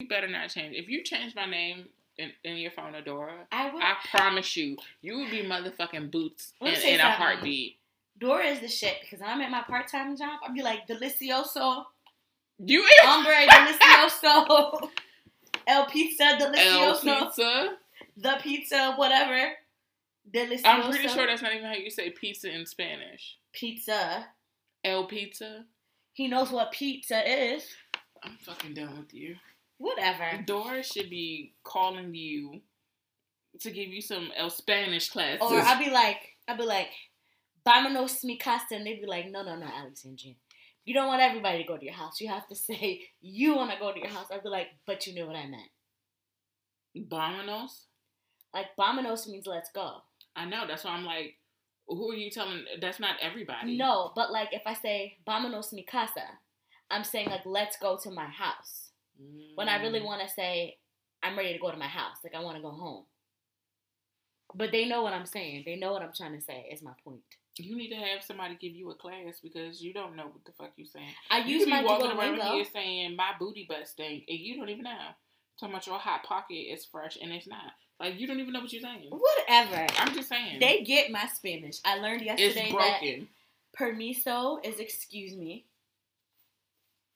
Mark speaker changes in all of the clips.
Speaker 1: You better not change. If you change my name in, in your phone, Adora,
Speaker 2: I would.
Speaker 1: I promise you, you would be motherfucking boots in, in a heartbeat.
Speaker 2: Dora is the shit because when I'm at my part time job, I'd be like delicioso,
Speaker 1: You
Speaker 2: hombre delicioso, el pizza
Speaker 1: El
Speaker 2: delicioso,
Speaker 1: pizza.
Speaker 2: the pizza, whatever. Delicioso.
Speaker 1: I'm pretty sure that's not even how you say pizza in Spanish.
Speaker 2: pizza.
Speaker 1: El pizza.
Speaker 2: He knows what pizza is.
Speaker 1: I'm fucking done with you.
Speaker 2: Whatever.
Speaker 1: Dora should be calling you to give you some El Spanish classes.
Speaker 2: Or I'd be like, I'd be like, vámonos mi casa, and they'd be like, no, no, no, Alexandria. You don't want everybody to go to your house. You have to say you want to go to your house. I'd be like, but you knew what I meant.
Speaker 1: Vámonos.
Speaker 2: Like, vámonos means let's go.
Speaker 1: I know. That's why I'm like, who are you telling? That's not everybody.
Speaker 2: No, but like if I say vámonos mi casa, I'm saying like let's go to my house. When I
Speaker 1: Mm.
Speaker 2: really want to say I'm ready to go to my house, like I want to go home. But they know what I'm saying. They know what I'm trying to say. Is my point.
Speaker 1: You need to have somebody give you a class because you don't know what the fuck you're saying.
Speaker 2: I
Speaker 1: You
Speaker 2: use
Speaker 1: be
Speaker 2: my
Speaker 1: walking around here saying my booty butt stink, and you don't even know. Talking about your hot pocket is fresh, and it's not. Like you don't even know what you're saying.
Speaker 2: Whatever.
Speaker 1: I'm just saying.
Speaker 2: They get my Spanish. I learned
Speaker 1: it's
Speaker 2: yesterday that permiso is excuse me.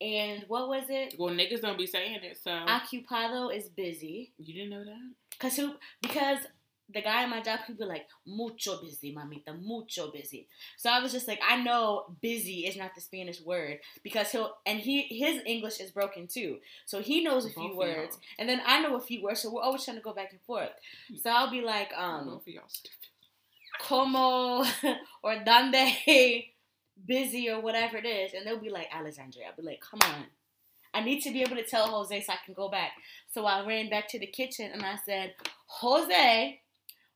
Speaker 2: And what was it?
Speaker 1: Well, niggas don't be saying it, so
Speaker 2: Ocupado is busy.
Speaker 1: you didn't know that.
Speaker 2: Cause who? Because the guy at my job, he'd be like, "Mucho busy, mamita, mucho busy." So I was just like, I know "busy" is not the Spanish word because he'll and he his English is broken too, so he knows a
Speaker 1: Both
Speaker 2: few words,
Speaker 1: y'all.
Speaker 2: and then I know a few words, so we're always trying to go back and forth. So I'll be like, um,
Speaker 1: Both of y'all stupid.
Speaker 2: como or donde busy or whatever it is, and they'll be like Alexandria. I'll be like, come on. I need to be able to tell Jose so I can go back. So I ran back to the kitchen and I said, Jose,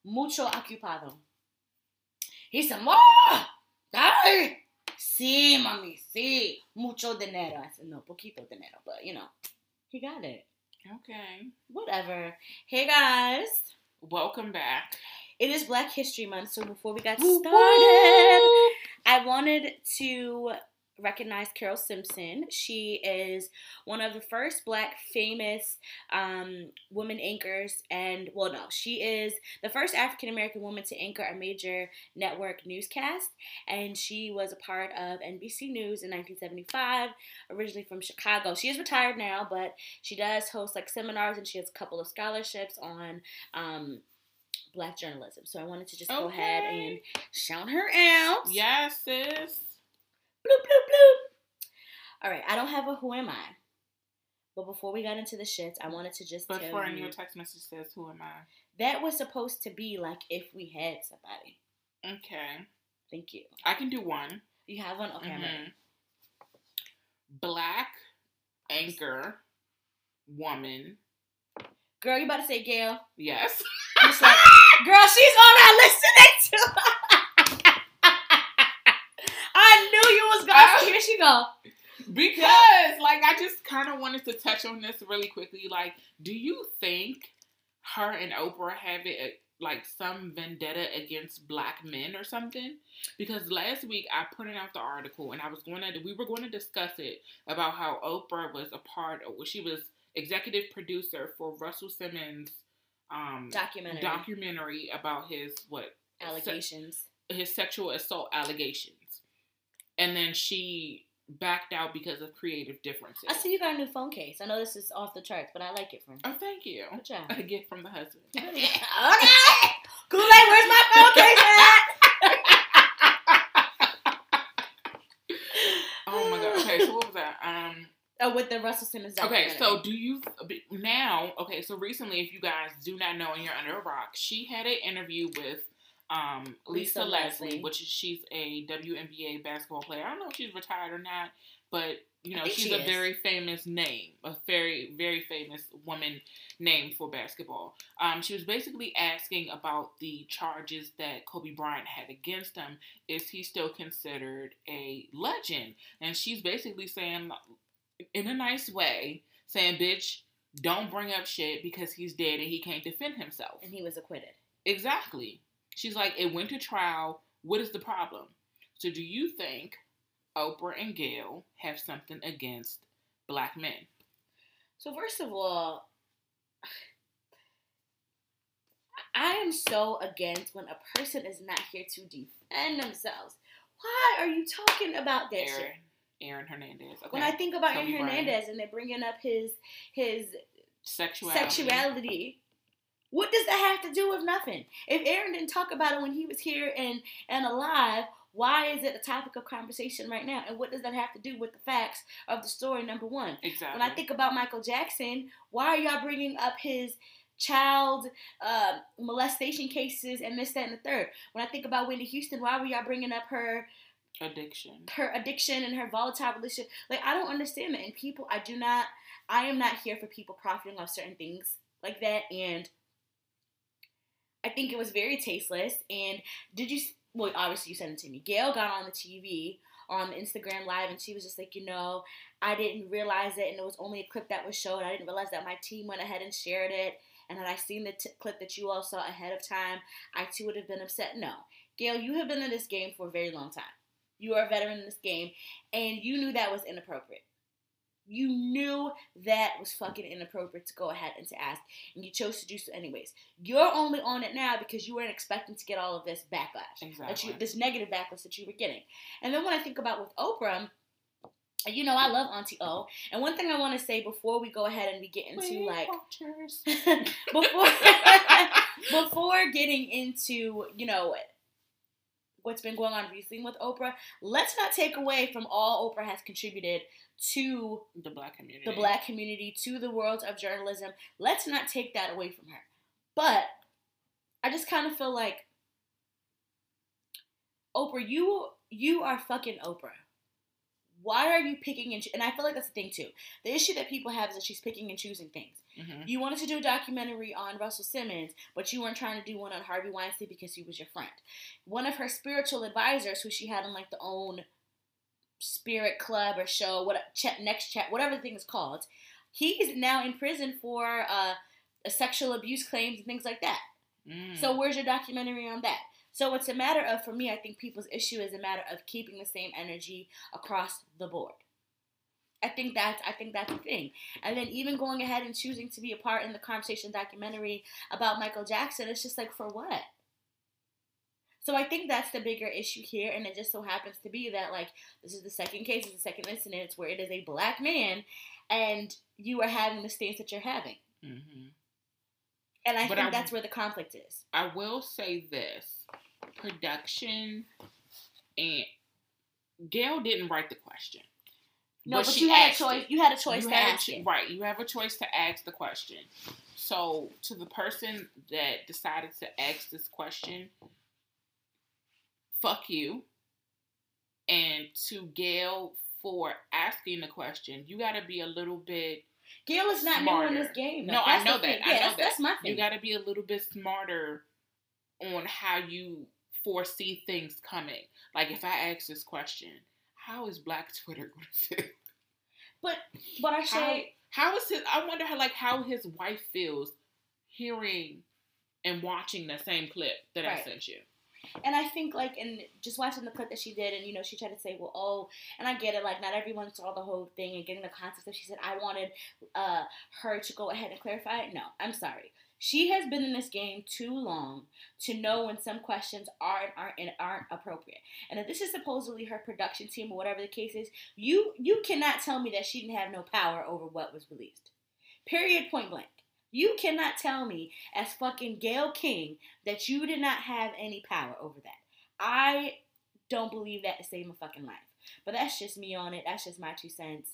Speaker 2: mucho ocupado. He said, More! Ay! Sí, mami, sí. Mucho dinero. I said, no, poquito dinero. But, you know, he got it.
Speaker 1: Okay.
Speaker 2: Whatever. Hey, guys.
Speaker 1: Welcome back.
Speaker 2: It is Black History Month, so before we got started. I wanted to recognize Carole Simpson. She is one of the first black famous um, women anchors, and well, no, she is the first African American woman to anchor a major network newscast, and she was a part of NBC News in 1975, originally from Chicago. She is retired now, but she does host like seminars, and she has a couple of scholarships on. Um, Black journalism. So I wanted to just go ahead and shout her out.
Speaker 1: Yes, sis.
Speaker 2: Bloop, bloop, bloop. All right, I don't have a who am I. But before we got into the shits, I wanted to just
Speaker 1: But
Speaker 2: tell
Speaker 1: for
Speaker 2: you
Speaker 1: your text message says, "Who am I?"
Speaker 2: that was supposed to be like if we had somebody.
Speaker 1: Okay,
Speaker 2: Thank you.
Speaker 1: I can do one.
Speaker 2: You have one? Okay.
Speaker 1: Mhm. Black anchor woman.
Speaker 2: Girl, you about to say Gayle?
Speaker 1: Yes.
Speaker 2: Like, girl, she's on that listening to. I knew you was going. Here she go.
Speaker 1: Because, like, I just kind of wanted to touch on this really quickly. Like, do you think her and Oprah have it like some vendetta against black men or something? Because last week I printed out the article and I was going to, we were going to discuss it about how Oprah was a part of, she was executive producer for Russell Simmons' um,
Speaker 2: Documentary
Speaker 1: documentary about his what
Speaker 2: allegations.
Speaker 1: his sexual assault allegations, and then she backed out because of creative differences.
Speaker 2: I see you got a new phone case. I know this is off the charts, but I like it, friend.
Speaker 1: Oh, thank you.
Speaker 2: Good job.
Speaker 1: A gift from the husband.
Speaker 2: okay. Kool-Aid, where's my phone case at?
Speaker 1: Oh my god. Okay, so what was that? Um.
Speaker 2: Oh, with the Russell Simmons
Speaker 1: Okay, so do you now? Okay, so recently, if you guys do not know and you're under a rock, she had an interview with um Lisa,
Speaker 2: Lisa
Speaker 1: Leslie,
Speaker 2: Leslie.
Speaker 1: which is she's a WNBA basketball player. I don't know if she's retired or not, but you know she's
Speaker 2: she
Speaker 1: a
Speaker 2: is.
Speaker 1: very famous name, a very very famous woman name for basketball. Um, she was basically asking about the charges that Kobe Bryant had against him. Is he still considered a legend? And she's basically saying, in a nice way, saying, "Bitch, don't bring up shit because he's dead and he can't defend himself."
Speaker 2: and he was acquitted.
Speaker 1: Exactly. She's like, it went to trial. What is the problem? So, do you think Oprah and Gayle have something against black men.
Speaker 2: So first of all, I am so against when a person is not here to defend themselves. Why are you talking about that
Speaker 1: Aaron,
Speaker 2: shit?
Speaker 1: Aaron Hernandez. Okay.
Speaker 2: When I think about
Speaker 1: Kobe
Speaker 2: Aaron
Speaker 1: Bryant.
Speaker 2: Hernandez and they're bringing up his his
Speaker 1: sexuality.
Speaker 2: sexuality, what does that have to do with nothing? If Aaron didn't talk about it when he was here and and alive, why is it a topic of conversation right now? And what does that have to do with the facts of the story? Number one.
Speaker 1: Exactly.
Speaker 2: When I think about Michael Jackson, why are y'all bringing up his child uh, molestation cases and this, that, and the third? When I think about Whitney Houston, why were y'all bringing up her
Speaker 1: addiction.
Speaker 2: her addiction and her volatile relationship? Like I don't understand that. And people, I do not. I am not here for people profiting off certain things like that. And I think it was very tasteless. And did you? Well, obviously you sent it to me. Gayle got on the TV on um, the Instagram live, and she was just like, you know, I didn't realize it, and it was only a clip that was shown. I didn't realize that my team went ahead and shared it, and had I seen the t- clip that you all saw ahead of time, I too would have been upset. No, Gayle, you have been in this game for a very long time. You are a veteran in this game, and you knew that was inappropriate. You knew that was fucking inappropriate to go ahead and to ask, and you chose to do so anyways. You're only on it now because you weren't expecting to get all of this backlash, that
Speaker 1: Exactly.
Speaker 2: you, this negative backlash that you were getting. And then when I think about with Oprah, you know I love Auntie O. And one thing I want to say before we go ahead and we get into like before before getting into you know what's been going on recently with Oprah, let's not take away from all Oprah has contributed to
Speaker 1: the black community.
Speaker 2: the black community, to the world of journalism. Let's not take that away from her. But I just kind of feel like Oprah, you you are fucking Oprah. Why are you picking and cho- and I feel like that's the thing too. The issue that people have is that she's picking and choosing things.
Speaker 1: hmm
Speaker 2: You wanted to do a documentary on Russell Simmons, but you weren't trying to do one on Harvey Weinstein because he was your friend. One of her spiritual advisors, who she had in like the own spirit club or show, what chat next chat, whatever the thing is called, he's now in prison for uh, sexual abuse claims and things like that.
Speaker 1: Mm.
Speaker 2: So where's your documentary on that? So it's a matter of, for me, I think people's issue is a matter of keeping the same energy across the board. I think that's I think that's the thing. And then even going ahead and choosing to be a part in the conversation documentary about Michael Jackson, it's just like for what? So I think that's the bigger issue here, and it just so happens to be that like this is the second case, it's the second incident where it is a black man, and you are having the stance that you're having,
Speaker 1: hmm
Speaker 2: and I
Speaker 1: But
Speaker 2: think
Speaker 1: I-
Speaker 2: that's where the conflict is.
Speaker 1: I will say this: production and Gayle didn't write the question.
Speaker 2: No, but,
Speaker 1: she
Speaker 2: you had a choice.
Speaker 1: it.
Speaker 2: You had a choice
Speaker 1: You
Speaker 2: to ask
Speaker 1: cho-. Right, you have a choice to ask the question. So, to the person that decided to ask this question, fuck you. And to Gayle for asking the question, you got to be a little bit.
Speaker 2: Gayle is not new in this game. though.
Speaker 1: No, I
Speaker 2: That's the
Speaker 1: know
Speaker 2: thing.
Speaker 1: that. I
Speaker 2: Yeah,
Speaker 1: know
Speaker 2: that's,
Speaker 1: that.
Speaker 2: that's my thing.
Speaker 1: You got to be a little bit smarter on how you foresee things coming. Like, if I ask this question, how is Black Twitter going to feel?
Speaker 2: but but I
Speaker 1: How,
Speaker 2: say
Speaker 1: how is his? I wonder how like how his wife feels hearing and watching the same clip that I sent you.
Speaker 2: And I think like in just watching the clip that she did, and you know, she tried to say, well, oh, and I get it, like not everyone saw the whole thing and getting the context That She said, I wanted uh her to go ahead and clarify it. No, I'm sorry. She has been in this game too long to know when some questions are and aren't and aren't appropriate. And if this is supposedly her production team or whatever the case is, you you cannot tell me that she didn't have no power over what was released. Period. Point blank. You cannot tell me as fucking Gayle King that you did not have any power over that. I don't believe that to save my fucking life. But that's just me on it. That's just my two cents.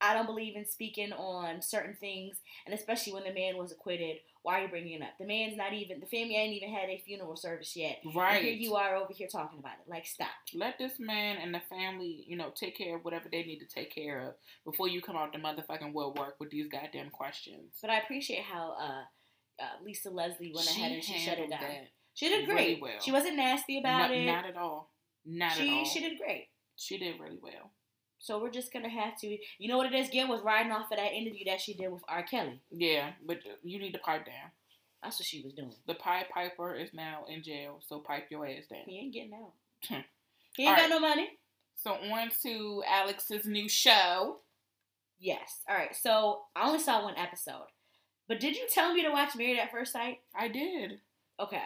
Speaker 2: I don't believe in speaking on certain things, and especially when the man was acquitted. Why are you bringing it up? The man's not even, the family ain't even had a funeral service yet. And
Speaker 1: Right.
Speaker 2: here you are over here talking about it. Like, stop.
Speaker 1: Let this man and the family, you know, take care of whatever they need to take care of before you come out the motherfucking woodwork with these goddamn questions.
Speaker 2: But I appreciate how uh, uh, Lisa Leslie went ahead and she shut it down. She did
Speaker 1: really
Speaker 2: great.
Speaker 1: well.
Speaker 2: She wasn't nasty about
Speaker 1: No-
Speaker 2: it.
Speaker 1: Not at all. Not
Speaker 2: she
Speaker 1: at all.
Speaker 2: she did great.
Speaker 1: She did really well.
Speaker 2: So we're just gonna have to. You know what it is? Gayle was riding off of that interview that she did with R. Kelly.
Speaker 1: Yeah, but you need to pipe down.
Speaker 2: That's what she was doing.
Speaker 1: The Pied Piper is now in jail, so pipe your ass down.
Speaker 2: He ain't getting out. He ain't got
Speaker 1: Alright.
Speaker 2: no money.
Speaker 1: So on to Alex's new show.
Speaker 2: Yes. All right. So I only saw one episode, but did you tell me to watch Married at First Sight?
Speaker 1: I did.
Speaker 2: Okay.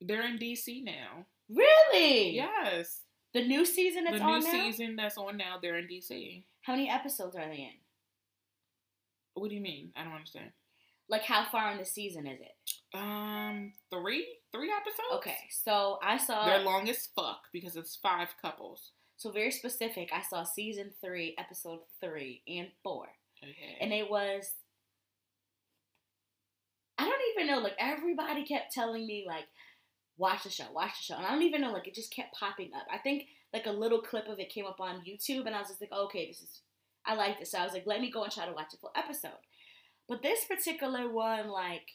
Speaker 1: They're in DC now.
Speaker 2: Really?
Speaker 1: Yes.
Speaker 2: The new season that's on now?
Speaker 1: the new
Speaker 2: now.
Speaker 1: season that's on now, they're in DC.
Speaker 2: How many episodes are they in?
Speaker 1: What do you mean? I don't understand.
Speaker 2: Like, how far in the season is it?
Speaker 1: Um, three, three episodes.
Speaker 2: Okay, so I saw.
Speaker 1: They're long as fuck because it's five couples.
Speaker 2: So very specific. I saw season three, episode three and four,
Speaker 1: Okay.
Speaker 2: and it was. I don't even know. Like everybody kept telling me, like, watch the show, watch the show, and I don't even know. Like it just kept popping up. I think like a little clip of it came up on YouTube, and I was just like, okay, this is. I like this. So I was like, let me go and try to watch a full episode. But this particular one, like,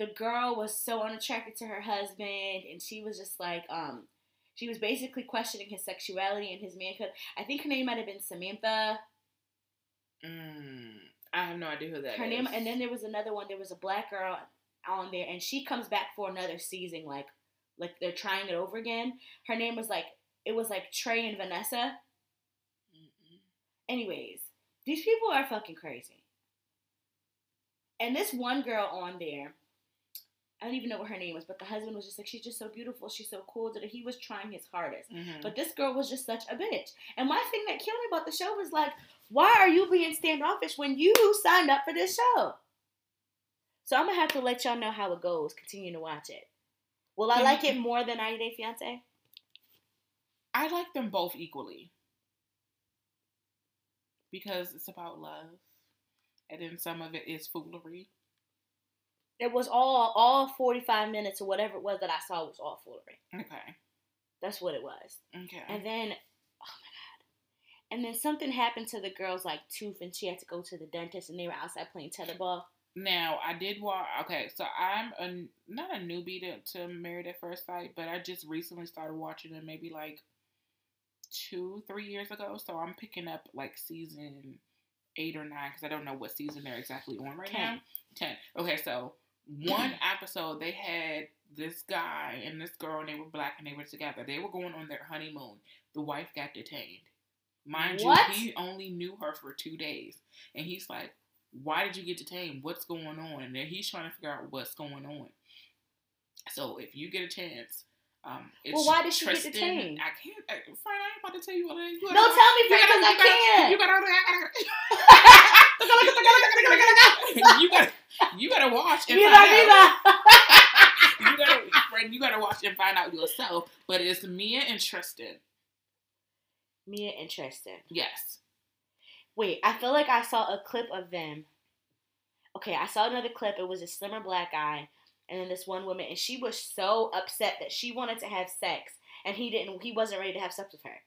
Speaker 2: the girl was so unattracted to her husband, and she was just like, um, she was basically questioning his sexuality and his manhood. I think her name might have been Samantha.
Speaker 1: Mm, I have no idea who that
Speaker 2: her
Speaker 1: is.
Speaker 2: name, and then there was another one. There was a black girl on there, and she comes back for another season, like, like they're trying it over again. Her name was like, it was like Trey and Vanessa.
Speaker 1: Mm-mm.
Speaker 2: Anyways, these people are fucking crazy. And this one girl on there, I don't even know what her name was, but the husband was just like, she's just so beautiful, she's so cool. That he was trying his hardest.
Speaker 1: Mhm.
Speaker 2: But this girl was just such a bitch. And my thing that killed me about the show was like, why are you being standoffish when you signed up for this show? So I'm gonna have to let y'all know how it goes. Continue to watch it. Will I like it more than 90 Day Fiance?
Speaker 1: I like them both equally because it's about love, and then some of it is foolery.
Speaker 2: It was all all 45 minutes or whatever it was that I saw was all foolery.
Speaker 1: Okay.
Speaker 2: That's what it was.
Speaker 1: Okay.
Speaker 2: And then, oh my god. And then something happened to the girl's like tooth, and she had to go to the dentist, and they were outside playing tetherball.
Speaker 1: Now I did watch. Okay, so I'm a not a newbie to, to Married at First Sight, but I just recently started watching it, maybe like two, three years ago. So I'm picking up like season eight or nine because I don't know what season they're exactly on right now. Ten. Okay, so one episode they had this guy and this girl, and they were black and they were together. They were going on their honeymoon. The wife got detained. Mind
Speaker 2: What?
Speaker 1: you, he only knew her for two days, and he's like, "Why did you get detained? What's going on?" And then he's trying to figure out what's going on. So if you get a chance, um, it's
Speaker 2: Well, why did she get detained?
Speaker 1: I can't. I, Fran, I ain't about to tell you what. You
Speaker 2: No, tell me, Fran, 'cause I can't.
Speaker 1: You gotta. You gotta. you gotta. You gotta watch and
Speaker 2: Mira,
Speaker 1: find out
Speaker 2: mira.
Speaker 1: you gotta, friend, you gotta watch and find out yourself. But it's Mia and Tristan.
Speaker 2: Mia and Tristan.
Speaker 1: Yes.
Speaker 2: Wait, I feel like I saw a clip of them. Okay, I saw another clip. It was a slimmer black guy, and then this one woman, and she was so upset that she wanted to have sex, and he didn't. He wasn't ready to have sex with her.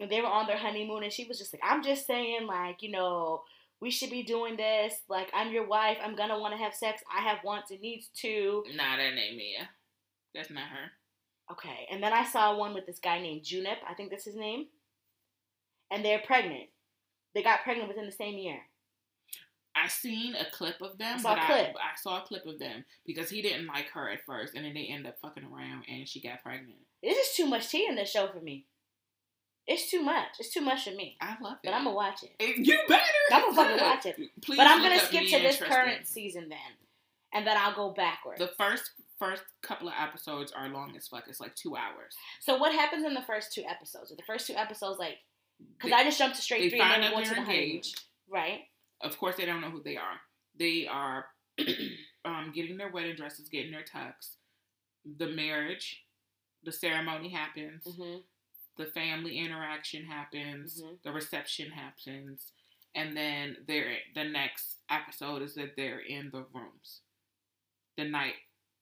Speaker 2: And they were on their honeymoon, and she was just like, "I'm just saying, like, you know, we should be doing this. Like, I'm your wife. I'm gonna want to have sex. I have wants and needs too."
Speaker 1: Nah, that ain't Mia. That's not her.
Speaker 2: Okay, and then I saw one with this guy named Junip. I think that's his name. And they're pregnant. They got pregnant within the same year.
Speaker 1: I seen a clip of them,
Speaker 2: I saw
Speaker 1: but
Speaker 2: a clip.
Speaker 1: I, I saw a clip of them because he didn't like her at first, and then they end up fucking around, and she got pregnant.
Speaker 2: This is too much tea in this show for me. It's too much. It's too much for me.
Speaker 1: I love it.
Speaker 2: But I'm gonna watch it.
Speaker 1: You better.
Speaker 2: I'm gonna fucking watch it.
Speaker 1: Please
Speaker 2: But I'm gonna skip to this current season then, and then I'll go backwards.
Speaker 1: The first first couple of episodes are long as fuck. It's like two hours.
Speaker 2: so what happens in the first two episodes? Are the first two episodes like? Because I just jumped to straight three and
Speaker 1: find
Speaker 2: then went to the honeymoon. Right.
Speaker 1: Of course, they don't know who they are. They are um, getting their wedding dresses, getting their tux. The marriage, the ceremony happens.
Speaker 2: hmm
Speaker 1: The family interaction happens.
Speaker 2: Mhm.
Speaker 1: The reception happens, and then they're the next episode is that they're in the rooms, the night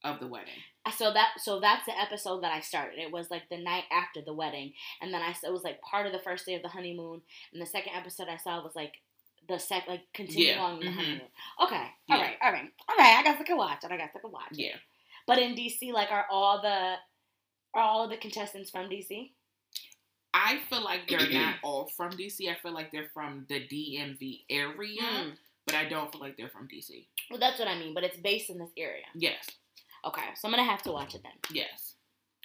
Speaker 1: of the wedding.
Speaker 2: So that so that's the episode that I started. It was like the night after the wedding, and then I it was like part of the first day of the honeymoon, and the second episode I saw was like the sec like continuing
Speaker 1: Yeah,
Speaker 2: on the
Speaker 1: mhm.
Speaker 2: honeymoon. Okay, all
Speaker 1: Yeah.
Speaker 2: right, all right, all right. I guess I can watch it. I guess I can watch it.
Speaker 1: Yeah,
Speaker 2: But in DC, like, are all the are all of the contestants from DC?
Speaker 1: I feel like they're not all from DC. I feel like they're from the DMV area,
Speaker 2: Mm.
Speaker 1: but I don't feel like they're from DC.
Speaker 2: Well, that's what I mean. But it's based in this area.
Speaker 1: Yes,
Speaker 2: Okay, so I'm gonna have to watch it then.
Speaker 1: yes.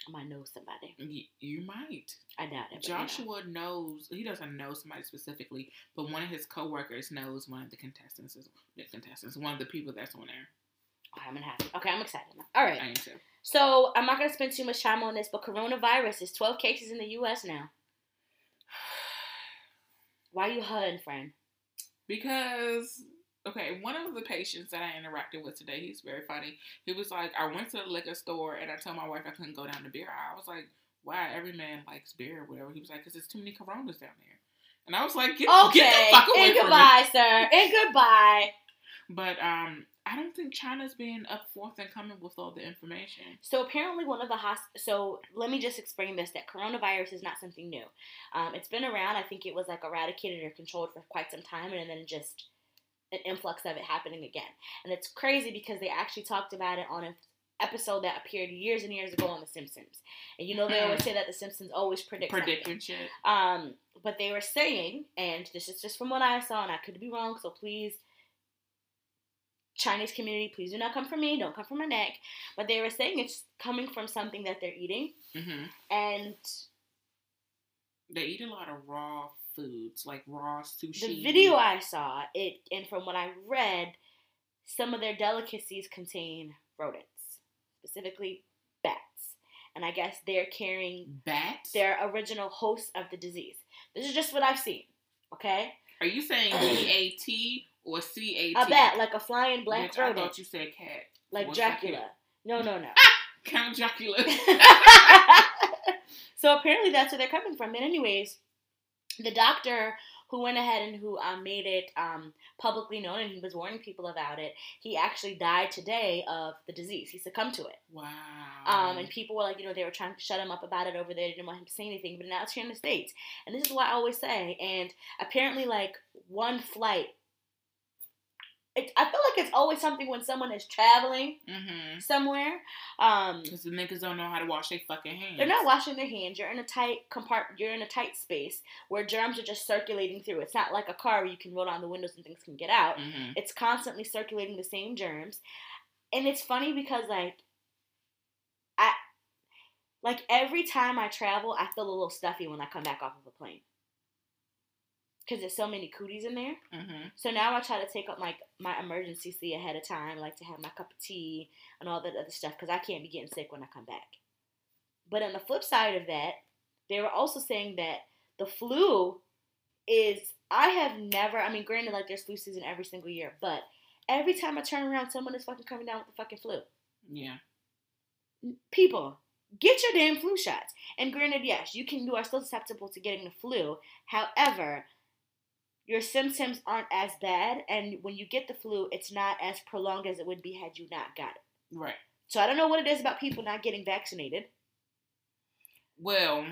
Speaker 2: I might know somebody.
Speaker 1: Y- you might.
Speaker 2: I doubt it. but, you know.
Speaker 1: Joshua knows he doesn't know somebody specifically, but one of his coworkers knows one of the contestants. Is, the contestants, one of the people that's on there.
Speaker 2: Oh, I'm gonna have To. Okay, I'm excited now. All right.
Speaker 1: I am too.
Speaker 2: So I'm not gonna spend too much time on this, but coronavirus is 12 cases in the U.S. now. Why are you hunting, friend?
Speaker 1: Because okay, one of the patients that I interacted with today, he's very funny. He was like, I went to the liquor store and I told my wife I couldn't go down the beer aisle. I was like, why? Every man likes beer or whatever. He was like, because there's too many Coronas down there. And I was like, get,
Speaker 2: Okay.
Speaker 1: get the fuck away
Speaker 2: and
Speaker 1: from me.
Speaker 2: goodbye, sir. And goodbye.
Speaker 1: But um, I don't think China's being up forth and coming with all the information.
Speaker 2: So apparently, one of the hosp- So let me just explain this: that coronavirus is not something new. Um, it's been around. I think it was like eradicated or controlled for quite some time, and then just an influx of it happening again. And it's crazy because they actually talked about it on an episode that appeared years and years ago on The Simpsons. And you know they always say that The Simpsons always predict.
Speaker 1: Predicting shit.
Speaker 2: Um, but they were saying, and this is just from what I saw, and I could be wrong, so please, Chinese community, please do not come for me, don't come for my neck. But they were saying it's coming from something that they're eating,
Speaker 1: hmm
Speaker 2: and
Speaker 1: They eat a lot of raw foods, like raw sushi.
Speaker 2: the video I saw, it, and from what I read, some of their delicacies contain rodents, specifically bats. And I guess they're carrying
Speaker 1: bats.
Speaker 2: their original host of the disease. This is just what I've seen, okay?
Speaker 1: Are you saying B A T or C A T?
Speaker 2: A bat, like a flying black
Speaker 1: Bitch, I thought you said cat.
Speaker 2: like
Speaker 1: What's
Speaker 2: Dracula. No, no, no.
Speaker 1: Count Dracula.
Speaker 2: so apparently that's where they're coming from. And anyways, the doctor who went ahead and who um, made it um, publicly known and he was warning people about it, he actually died today of the disease. He succumbed to it.
Speaker 1: wow.
Speaker 2: Um, and people were like, you know, they were trying to shut him up about it over there. They didn't want him to say anything. But now it's here in the States. And this is what I always say. And apparently, like, one flight. It, I feel like it's always something when someone is traveling
Speaker 1: mm-hmm.
Speaker 2: somewhere. Um,
Speaker 1: Because the niggas don't know how to wash their fucking hands.
Speaker 2: they're not washing their hands. You're in a tight compartment. You're in a tight space where germs are just circulating through. It's not like a car where you can roll down the windows and things can get out.
Speaker 1: Mm-hmm.
Speaker 2: It's constantly circulating the same germs, and it's funny because like, I, like every time I travel, I feel a little stuffy when I come back off of a plane. Cause there's so many cooties in there.
Speaker 1: Mm-hmm.
Speaker 2: So now I try to take up like my emergency seat ahead of time, like to have my cup of tea and all that other stuff, because I can't be getting sick when I come back. But on the flip side of that, they were also saying that the flu is I have never I mean, granted like there's flu season every single year, but every time I turn around someone is fucking coming down with the fucking flu.
Speaker 1: Yeah.
Speaker 2: People, get your damn flu shots. And granted, yes, you can you are still susceptible to getting the flu. However, your symptoms aren't as bad, and when you get the flu, it's not as prolonged as it would be had you not got it.
Speaker 1: Right.
Speaker 2: So I don't know what it is about people not getting vaccinated.
Speaker 1: Well,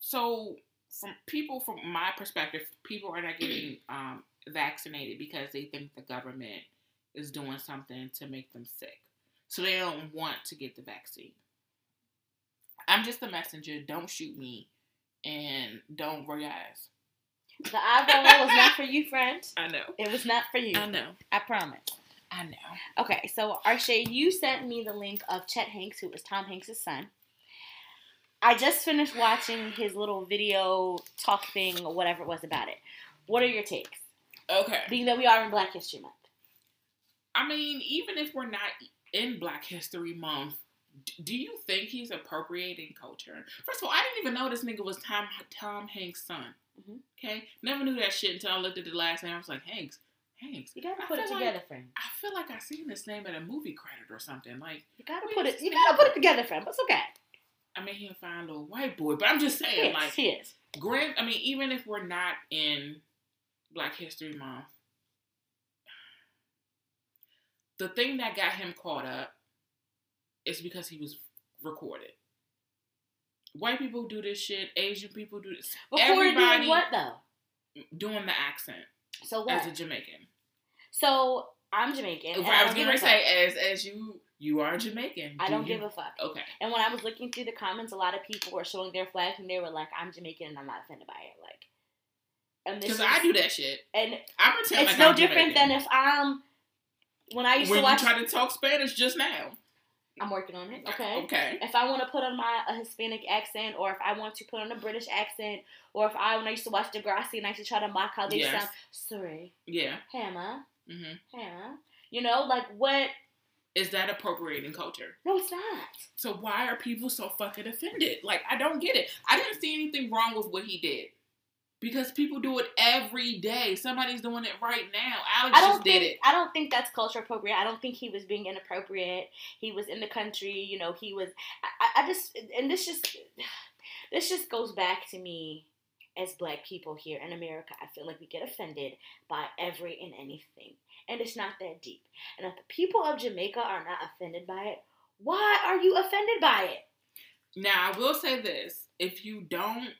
Speaker 1: so from people, from my perspective, people are not getting um, vaccinated because they think the government is doing something to make them sick. So they don't want to get the vaccine. I'm just a messenger. Don't shoot me, and don't roll your eyes.
Speaker 2: The eyebrow was not for you, friend.
Speaker 1: I know.
Speaker 2: It was not for you.
Speaker 1: I know.
Speaker 2: I promise.
Speaker 1: I know.
Speaker 2: Okay, so Arshay, you sent me the link of Chet Hanks, who was Tom Hanks' son. I just finished watching his little video talk thing or whatever it was about it. What are your takes?
Speaker 1: Okay.
Speaker 2: Being that we are in Black History Month.
Speaker 1: I mean, even if we're not in Black History Month, do you think he's appropriating culture? First of all, I didn't even know this nigga was Tom Tom Hanks' son.
Speaker 2: Mhm.
Speaker 1: Okay, never knew that shit until I looked at the last name. I was like, Hanks, Hanks.
Speaker 2: You gotta put it together,
Speaker 1: like-
Speaker 2: friend.
Speaker 1: I feel like I seen this name at a movie credit or something. Like,
Speaker 2: You gotta put it. You gotta put it together, friend. But it's okay.
Speaker 1: I mean, he a fine little white boy, but I'm just saying, like,
Speaker 2: he is.
Speaker 1: Grant. I mean, even if we're not in Black History Month, the thing that got him caught up is because he was recorded. White people do this shit. Asian people do this.
Speaker 2: Before
Speaker 1: Everybody
Speaker 2: doing what though?
Speaker 1: doing the accent
Speaker 2: So
Speaker 1: as a Jamaican.
Speaker 2: So I'm Jamaican. and
Speaker 1: I was
Speaker 2: don't
Speaker 1: getting
Speaker 2: give
Speaker 1: ready
Speaker 2: a
Speaker 1: to say, as as you you are Jamaican.
Speaker 2: I
Speaker 1: Do
Speaker 2: don't
Speaker 1: you-
Speaker 2: give a fuck.
Speaker 1: Okay.
Speaker 2: And when I was looking through the comments, a lot of people were showing their flags and they were like, "I'm Jamaican and I'm not offended by it." Like,
Speaker 1: Because I do that shit.
Speaker 2: and
Speaker 1: I pretend
Speaker 2: it's
Speaker 1: like
Speaker 2: no
Speaker 1: I'm
Speaker 2: different
Speaker 1: Jamaican.
Speaker 2: than if I'm when I used
Speaker 1: when
Speaker 2: to watch.
Speaker 1: you try to talk Spanish just now.
Speaker 2: I'm working on it. Okay.
Speaker 1: Okay.
Speaker 2: If I want to put on my a Hispanic accent, or if I want to put on a British accent, or if I when I used to watch Degrassi and I used to try to mock how they
Speaker 1: Yes.
Speaker 2: sound, sorry,
Speaker 1: Yeah.
Speaker 2: Hannah,
Speaker 1: hmm
Speaker 2: Hannah, you know, like what?
Speaker 1: Is that appropriating culture?
Speaker 2: No, it's not.
Speaker 1: So why are people so fucking offended? Like I don't get it. I didn't see anything wrong with what he did. Because people do it every day. Somebody's doing it right now. Alex
Speaker 2: I don't
Speaker 1: just
Speaker 2: think
Speaker 1: did it.
Speaker 2: I don't think that's culture appropriate. I don't think he was being inappropriate. He was in the country, you know. He was. I, I I just and this just this just goes back to me as black people here in America. I feel like we get offended by every and anything, and it's not that deep. And if the people of Jamaica are not offended by it, why are you offended by it?
Speaker 1: Now I will say this: if you don't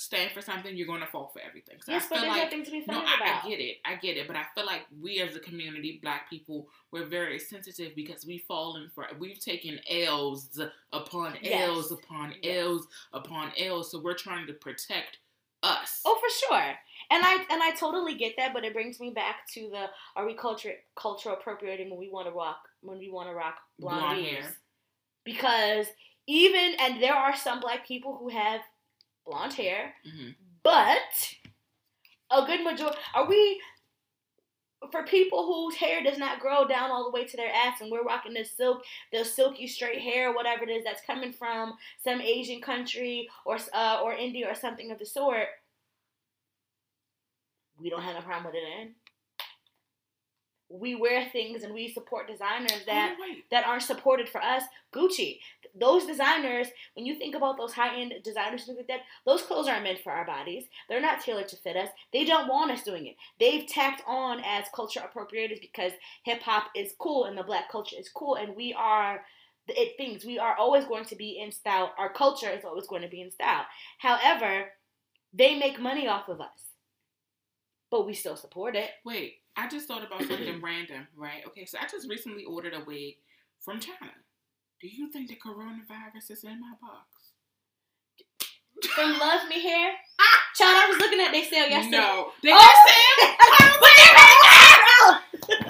Speaker 1: stand for something, you're going to fall for everything. So
Speaker 2: yes,
Speaker 1: I
Speaker 2: but there's
Speaker 1: like
Speaker 2: nothing to be
Speaker 1: No,
Speaker 2: offended
Speaker 1: I. I get it. I get it. But I feel like we as a community, black people, we're very sensitive because we've fallen for, we've taken L's upon
Speaker 2: Yes.
Speaker 1: L's upon
Speaker 2: Yes.
Speaker 1: L's upon L's. So we're trying to protect us.
Speaker 2: Oh, for sure. And I and I totally get that, but it brings me back to the are we culture cultural appropriating when we want to rock when we want to rock blonde,
Speaker 1: Blonde hair.
Speaker 2: Because even and there are some black people who have blonde hair,
Speaker 1: hmm
Speaker 2: but a good majority are we for people whose hair does not grow down all the way to their ass and we're rocking this silk the silky straight hair whatever it is that's coming from some asian country or uh, or india or something of the sort we don't have a problem with it then we wear things and we support designers that
Speaker 1: oh, wait.
Speaker 2: that aren't supported for us. Gucci, those designers, when you think about those high end designers, things like that, those clothes aren't meant for our bodies. They're not tailored to fit us. They don't want us doing it. They've tacked on as culture appropriators because hip hop is cool and the black culture is cool, and we are the it things. We are always going to be in style. Our culture is always going to be in style. However, they make money off of us, but we still support it.
Speaker 1: Wait, I just thought about something random, right? Okay, so I just recently ordered a wig from China. Do you think the coronavirus is in my box?
Speaker 2: From Love Me Hair, child, I was looking at they sale yesterday.
Speaker 1: No. Oh, they
Speaker 2: Oh!
Speaker 1: got sale?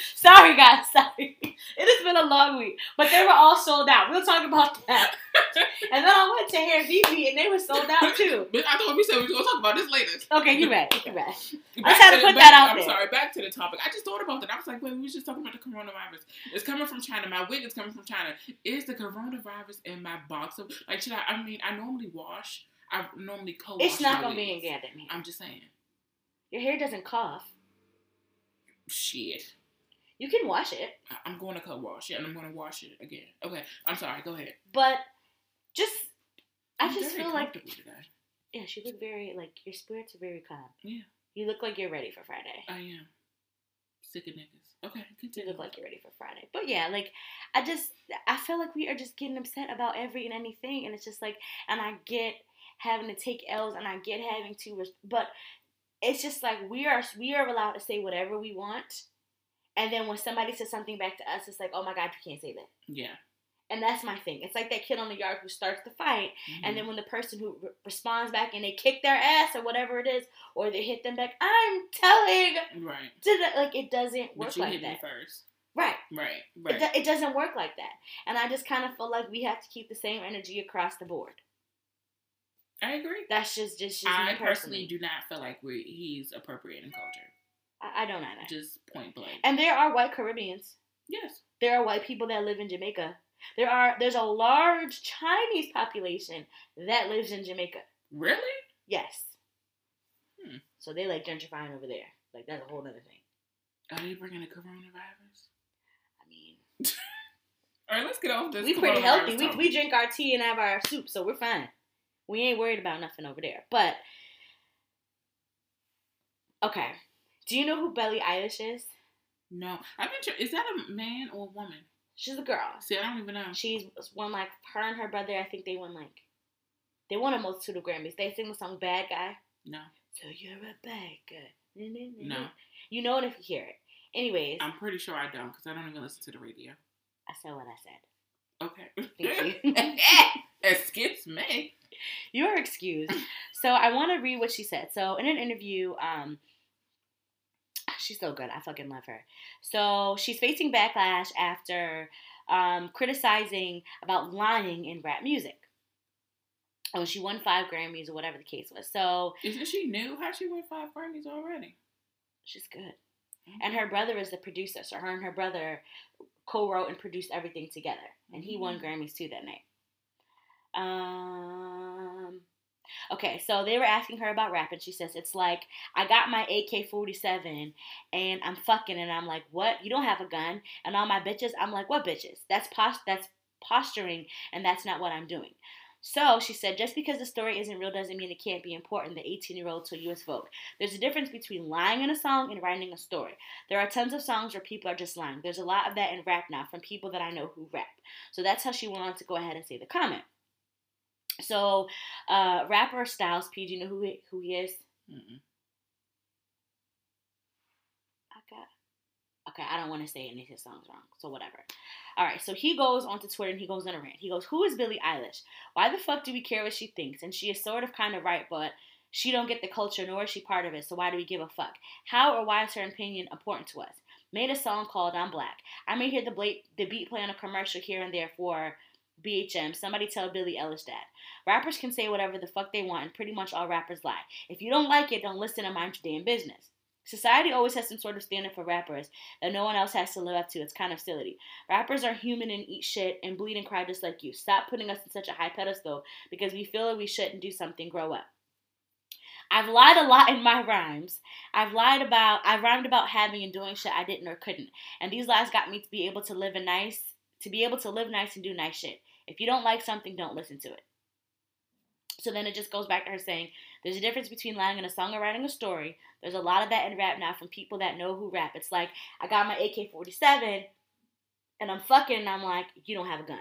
Speaker 2: Sorry, guys. Sorry. It has been a long week, but they were all sold out. We'll talk about that. and then I went to Hair Vivi, and they were sold out too.
Speaker 1: But I thought we said we were going to talk about this later.
Speaker 2: Okay, you right. You right.
Speaker 1: Back
Speaker 2: had to
Speaker 1: the-
Speaker 2: put
Speaker 1: back-
Speaker 2: that out there.
Speaker 1: I'm
Speaker 2: there.
Speaker 1: sorry, back to the topic. I just thought about that. I was like, wait, we were just talking about the coronavirus. It's coming from China. My wig is coming from China. Is the coronavirus in my box? Of, like, should I? I mean, I normally wash. I normally co-wash.
Speaker 2: It's not
Speaker 1: my
Speaker 2: gonna be in man.
Speaker 1: I'm just saying.
Speaker 2: Your hair doesn't cough.
Speaker 1: Shit.
Speaker 2: You can wash it,
Speaker 1: I'm going to co-wash it, and I'm going to wash it again. Okay. I'm sorry. Go ahead.
Speaker 2: but just I
Speaker 1: I'm
Speaker 2: just feel like
Speaker 1: today.
Speaker 2: yes, you look very like your spirits are very calm.
Speaker 1: Yeah.
Speaker 2: You look like you're ready for Friday.
Speaker 1: I am sick of niggas. Okay.
Speaker 2: You
Speaker 1: Continue.
Speaker 2: look like you're ready for Friday. But yeah, like I just I feel like we are just getting upset about every and anything, and it's just like, and I get having to take L's, and I get having to, but it's just like we are we are allowed to say whatever we want, and then when somebody says something back to us, it's like, oh my god, you can't say that.
Speaker 1: Yeah.
Speaker 2: And that's my thing. It's like that kid on the yard who starts the fight,
Speaker 1: Mhm.
Speaker 2: and then when the person who re- responds back and they kick their ass or whatever it is, or they hit them back, I'm telling,
Speaker 1: right.
Speaker 2: to the, like it doesn't work like that.
Speaker 1: But you
Speaker 2: like
Speaker 1: hit me first.
Speaker 2: Right.
Speaker 1: Right.
Speaker 2: It,
Speaker 1: Right.
Speaker 2: do- it doesn't work like that. And I just kind of feel like we have to keep the same energy across the board.
Speaker 1: I agree.
Speaker 2: That's just just, just
Speaker 1: I personally
Speaker 2: personally.
Speaker 1: do not feel like we he's appropriating culture.
Speaker 2: I, I don't either.
Speaker 1: Just point blank.
Speaker 2: And there are white Caribbeans.
Speaker 1: yes.
Speaker 2: There are white people that live in Jamaica. There are there's a large Chinese population that lives in Jamaica.
Speaker 1: Really?
Speaker 2: Yes.
Speaker 1: Hmm.
Speaker 2: So they like gentrifying over there. Like that's a whole other thing.
Speaker 1: Are you bringing the coronavirus?
Speaker 2: I mean,
Speaker 1: All right, let's get off this.
Speaker 2: we pretty healthy. We, we drink our tea and have our soup, so we're fine. We ain't worried about nothing over there. But okay, do you know who Billie Eilish is?
Speaker 1: no. I've been. Tr- is that a man or a woman?
Speaker 2: She's a girl.
Speaker 1: See, I don't even know.
Speaker 2: She's won like her and her brother. I think they won like they won a multitude of Grammys. They sing the song "Bad Guy."
Speaker 1: No.
Speaker 2: So you're a bad guy.
Speaker 1: No.
Speaker 2: You know it if you hear it. Anyways,
Speaker 1: I'm pretty sure I don't because I don't even listen to the radio.
Speaker 2: I said what I said.
Speaker 1: Okay.
Speaker 2: Thank you.
Speaker 1: Excuse me.
Speaker 2: You are excused. so I want to read what she said. So in an interview, um, she's so good. I fucking love her. So she's facing backlash after um, criticizing about lying in rap music. Oh, she won five Grammys or whatever the case was. So
Speaker 1: Isn't she new? How she won five Grammys already?
Speaker 2: she's good. And her brother is the producer, so her and her brother co-wrote and produced everything together, and he won
Speaker 1: Mhm.
Speaker 2: Grammys too that night. Um. Okay, so they were asking her about rap, and she says it's like I got my AK-47 and I'm fucking, and I'm like, what? You don't have a gun? And all my bitches, I'm like, what bitches? That's post, that's posturing, and that's not what I'm doing. So she said, just because the story isn't real doesn't mean it can't be important. The 18 year old to U.S. Vogue. There's a difference between lying in a song and writing a story. There are tons of songs where people are just lying. There's a lot of that in rap now from people that I know who rap. So that's how she went on to go ahead and say the comment. So, uh, rapper Styles P, do you know who he, who he is?
Speaker 1: Mm-mm.
Speaker 2: I got. Okay, I don't want to say any of his songs wrong, so whatever. All right, so he goes onto Twitter and he goes on a rant. He goes, "Who is Billie Eilish? Why the fuck do we care what she thinks? And she is sort of kind of right, but she don't get the culture, nor is she part of it. So why do we give a fuck? How or why is her opinion important to us? Made a song called "I'm Black." I may hear the bla- the beat play on a commercial here and there for." BHM, somebody tell Billie Eilish that. Rappers can say whatever the fuck they want, and pretty much all rappers lie. If you don't like it, don't listen and mind your damn business. Society always has some sort of standard for rappers that no one else has to live up to. It's kind of silly. Rappers are human and eat shit and bleed and cry just like you. Stop putting us in such a high pedestal because we feel that we shouldn't do something. Grow up. I've lied a lot in my rhymes. I've lied about, I've rhymed about having and doing shit I didn't or couldn't. And these lies got me to be able to live a nice, to be able to live nice and do nice shit. If you don't like something, don't listen to it. So then it just goes back to her saying, there's a difference between lying in a song and writing a story. There's a lot of that in rap now from people that know who rap. It's like, I got my AK 47 and I'm fucking, and I'm like, you don't have a gun.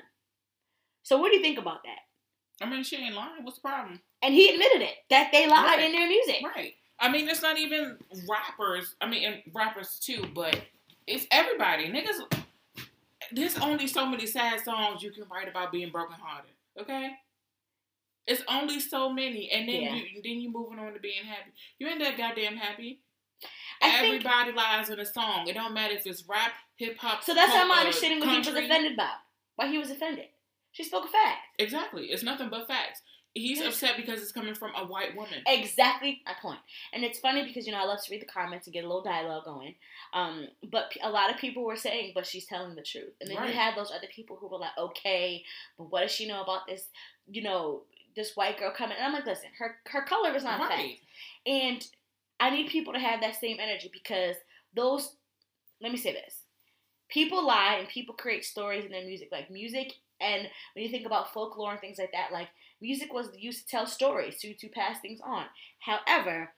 Speaker 2: So what do you think about that?
Speaker 1: I mean, she ain't lying. What's the problem?
Speaker 2: And he admitted it, that they lied
Speaker 1: Right.
Speaker 2: in their music.
Speaker 1: Right. I mean, it's not even rappers. I mean, and rappers too, but it's everybody. Niggas, there's only so many sad songs you can write about being brokenhearted. Okay. It's only so many, and then
Speaker 2: Yeah.
Speaker 1: you then you moving on to being happy. You ain't that goddamn happy.
Speaker 2: I think-
Speaker 1: Everybody lies in a song. It don't matter if it's rap, hip hop.
Speaker 2: So that's how I'm
Speaker 1: uh,
Speaker 2: understanding what he was offended about. Why he was offended. She spoke a fact.
Speaker 1: Exactly. It's nothing but facts. He's upset because it's coming from a white woman.
Speaker 2: Exactly my point. And it's funny because you know I love to read the comments and get a little dialogue going. Um, but a lot of people were saying, "But she's telling the truth." And then
Speaker 1: Right.
Speaker 2: you had those other people who were like, "Okay, but what does she know about this? You know, this white girl coming?" And I'm like, "Listen, her her color is not a fact."
Speaker 1: Right.
Speaker 2: And I need people to have that same energy because those, let me say this people lie and people create stories in their music. Like music, and when you think about folklore and things like that, like music was used to tell stories, to, to pass things on. However,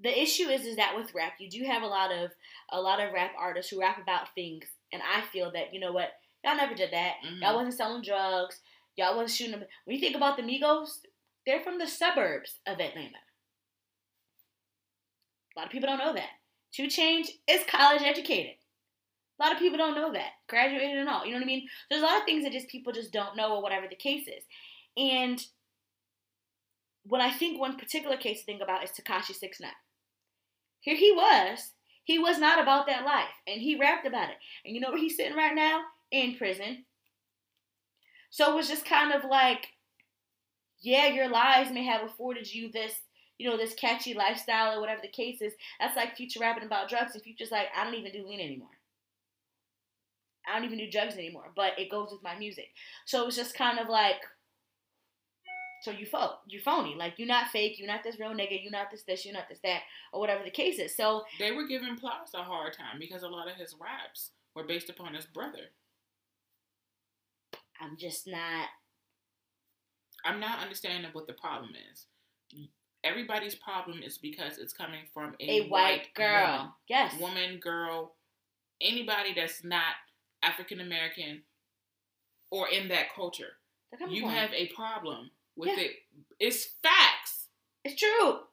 Speaker 2: the issue is is that with rap, you do have a lot of a lot of rap artists who rap about things, and I feel that you know what, y'all never did that.
Speaker 1: Mhm.
Speaker 2: Y'all wasn't selling drugs. Y'all wasn't shooting them. When you think about the Migos, they're from the suburbs of Atlanta. A lot of people don't know that. 2 Chainz is college educated. A lot of people don't know that. Graduated and all. You know what I mean? There's a lot of things that just people just don't know or whatever the case is. And what I think one particular case to think about is Tekashi Six Nine. Here he was. He was not about that life. And he rapped about it. And you know where he's sitting right now? In prison. So it was just kind of like, yeah, your lies may have afforded you this, you know, this catchy lifestyle or whatever the case is. That's like Future rapping about drugs, and Future's like, I don't even do lean anymore. I don't even do drugs anymore, but it goes with my music. So it was just kind of like, so you phone, you phony, like you're not fake, you're not this real nigga, you're not this this, you're not this that, or whatever the case is. So
Speaker 1: They were giving Plies a hard time because a lot of his raps were based upon his brother.
Speaker 2: I'm just not.
Speaker 1: I'm not understanding what the problem is. Everybody's problem is because it's coming from a,
Speaker 2: A white girl,
Speaker 1: woman.
Speaker 2: yes,
Speaker 1: woman, girl, anybody that's not African American or in that culture. You have a problem with
Speaker 2: Yeah.
Speaker 1: it. It's facts.
Speaker 2: It's true.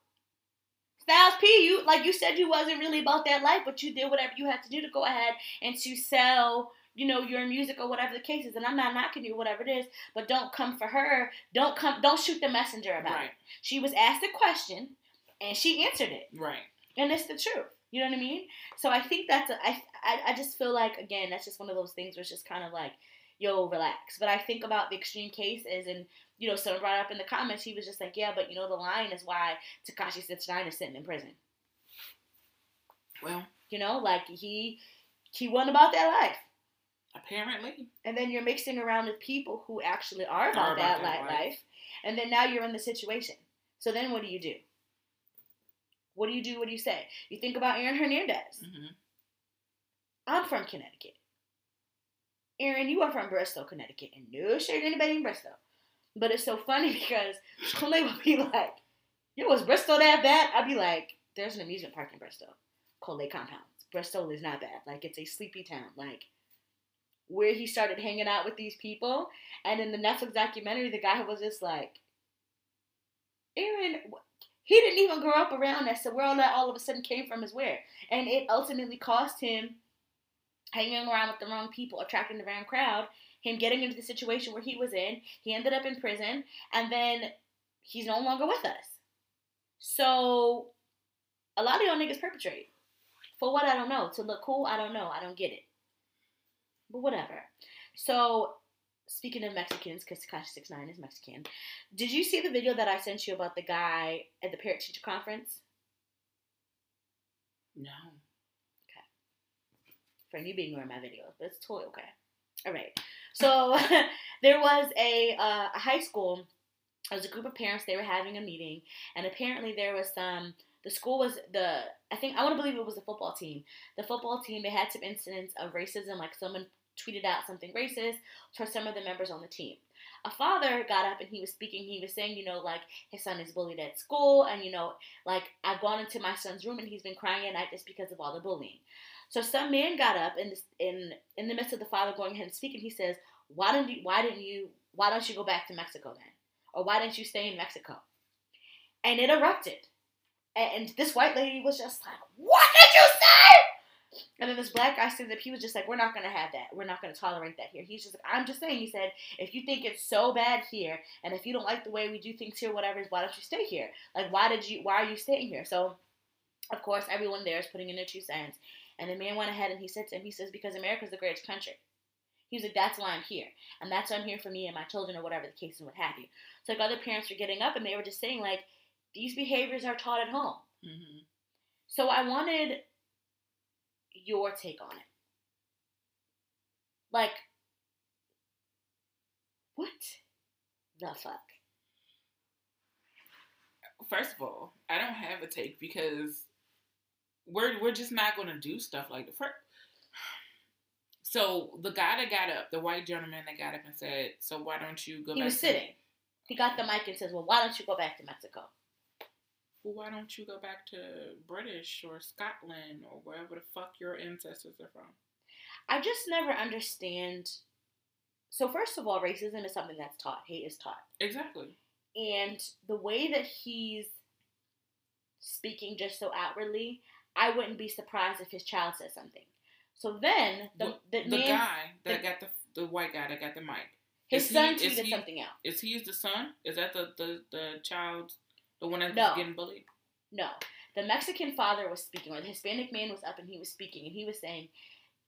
Speaker 2: Styles P, you like you said you wasn't really about that life, but you did whatever you had to do to go ahead and to sell, you know, your music or whatever the case is. And I'm not knocking you, whatever it is, but don't come for her. Don't come. Don't shoot the messenger about
Speaker 1: Right.
Speaker 2: it. She was asked a question, and she answered it,
Speaker 1: Right.
Speaker 2: and it's the truth. You know what I mean? So I think that's a, I, I I just feel like again that's just one of those things where it's just kind of like yo relax. But I think about the extreme cases and you know someone brought up in the comments he was just like yeah but you know the line is why Tekashi Six Nine is sitting in prison.
Speaker 1: Well,
Speaker 2: You know like he he won about that life.
Speaker 1: apparently,
Speaker 2: And then you're mixing around with people who actually are about,
Speaker 1: Are about
Speaker 2: that,
Speaker 1: that life.
Speaker 2: life. And then now you're in the situation. So then what do you do? What do you do? What do you say? You think about Aaron Hernandez.
Speaker 1: hmm
Speaker 2: I'm from Connecticut. Aaron, you are from Bristol, Connecticut. And no shade to anybody in Bristol. But it's so funny because Kole would be like, yo, was Bristol that bad? I'd be like, there's an amusement park in Bristol. Lake Compounce. Bristol is not bad. Like, it's a sleepy town. Like, where he started hanging out with these people. And in the Netflix documentary, the guy was just like, Aaron, he didn't even grow up around us. So where all that all of a sudden came from is where. And it ultimately cost him hanging around with the wrong people, attracting the wrong crowd, him getting into the situation where he was in. He ended up in prison, and then he's no longer with us. So a lot of y'all niggas perpetrate. For what I don't know. To look cool, I don't know. I don't get it. But whatever. So speaking of Mexicans, because Tekashi Six Nine is Mexican, did you see the video that I sent you about the guy at the parent teacher conference?
Speaker 1: no. Okay.
Speaker 2: Friend, you being ignoring my videos, but it's totally okay. All right. So there was a, uh, a high school. There was a group of parents. They were having a meeting, and apparently there was some. The school was the. I think I want to believe it was the football team. The football team. They had some incidents of racism, like someone tweeted out something racist towards some of the members on the team. A father got up and he was speaking. He was saying, you know, like his son is bullied at school, and you know, like I've gone into my son's room and he's been crying at night just because of all the bullying. So some man got up in in in the midst of the father going ahead and speaking. He says, "Why didn't you? Why didn't you? Why don't you go back to Mexico then? Or why didn't you stay in Mexico?" And it erupted, and, and this white lady was just like, "What did you say?" And then this black guy stood up. He was just like, "We're not gonna have that. We're not gonna tolerate that here." He's just like, "I'm just saying." He said, "If you think it's so bad here, and if you don't like the way we do things here, whatever, why don't you stay here? Like, why did you? Why are you staying here?" So, of course, everyone there is putting in their two cents. And the man went ahead and he said to him, he says, because America's the greatest country. He was like, that's why I'm here. And that's why I'm here for me and my children or whatever the case and what have you. So like other parents were getting up and they were just saying like, these behaviors are taught at home.
Speaker 1: hmm
Speaker 2: So I wanted your take on it. Like, what the fuck?
Speaker 1: First of all, I don't have a take because we're we're just not going to do stuff like the first. So the guy that got up, the white gentleman that got up and said, "So why don't you go?"
Speaker 2: He was sitting. He got the mic and says, well, why don't you go back to Mexico?
Speaker 1: Well, why don't you go back to British or Scotland or wherever the fuck your ancestors are from?
Speaker 2: I just never understand. So first of all, racism is something that's taught. Hate is taught.
Speaker 1: Exactly.
Speaker 2: and the way that he's speaking just so outwardly, I wouldn't be surprised if his child said something. So then the the,
Speaker 1: The
Speaker 2: man,
Speaker 1: guy that
Speaker 2: the-
Speaker 1: got the the white guy that got the mic.
Speaker 2: his
Speaker 1: is he-
Speaker 2: son
Speaker 1: is
Speaker 2: tweeted
Speaker 1: he-
Speaker 2: something out.
Speaker 1: Is he the son? Is that the the the child, the one that's
Speaker 2: No.
Speaker 1: getting bullied?
Speaker 2: No, the Mexican father was speaking, or the Hispanic man was up and he was speaking, and he was saying.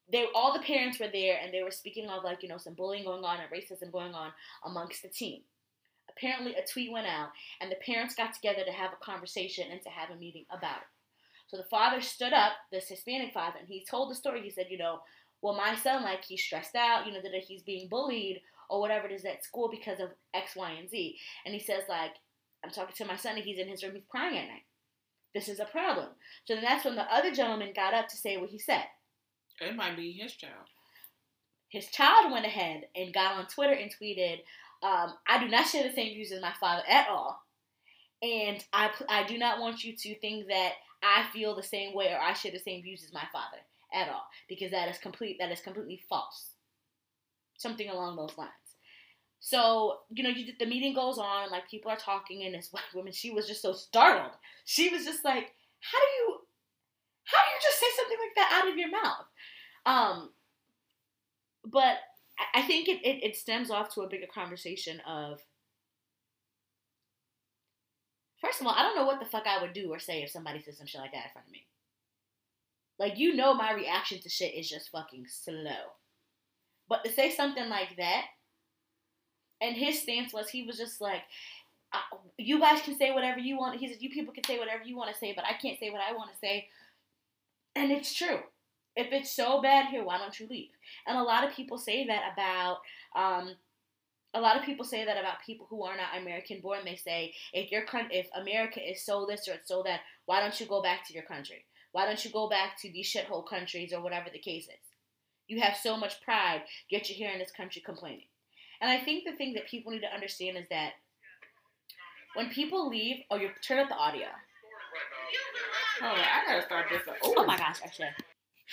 Speaker 2: They all the parents were there, and they were speaking of like you know some bullying going on and racism going on amongst the team. Apparently, a tweet went out, and the parents got together to have a conversation and to have a meeting about it. So the father stood up, this Hispanic father, and he told the story. He said, you know, well, my son, like, he's stressed out, you know, that he's being bullied or whatever it is at school because of X, Y, and Z. And he says, like, I'm talking to my son, and he's in his room, he's crying at night. This is a problem. So then that's when the other gentleman got up to say what he said.
Speaker 1: It might be his child.
Speaker 2: His child went ahead and got on Twitter and tweeted, um, I do not share the same views as my father at all. And I, I do not want you to think that I feel the same way or I share the same views as my father at all. Because that is complete that is completely false. Something along those lines. So, you know, you, did the meeting goes on, like people are talking, and this white woman, she was just so startled. She was just like, How do you how do you just say something like that out of your mouth? Um but I- think it, it, it stems off to a bigger conversation of first of all, I don't know what the fuck I would do or say if somebody said some shit like that in front of me. Like you know, my reaction to shit is just fucking slow. But to say something like that, and his stance was he was just like, "You guys can say whatever you want." He said, "You people can say whatever you want to say, but I can't say what I want to say." And it's true. If it's so bad here, why don't you leave? And a lot of people say that about. Um, a lot of people say that about people who are not American born. They say if your if America is so this or it's so that, why don't you go back to your country? Why don't you go back to these shithole countries or whatever the case is? You have so much pride, yet you're here in this country complaining. And I think the thing that people need to understand is that when people leave, oh, you turn up the audio.
Speaker 1: Oh, I gotta start this.
Speaker 2: Oh, oh my gosh, Arshay.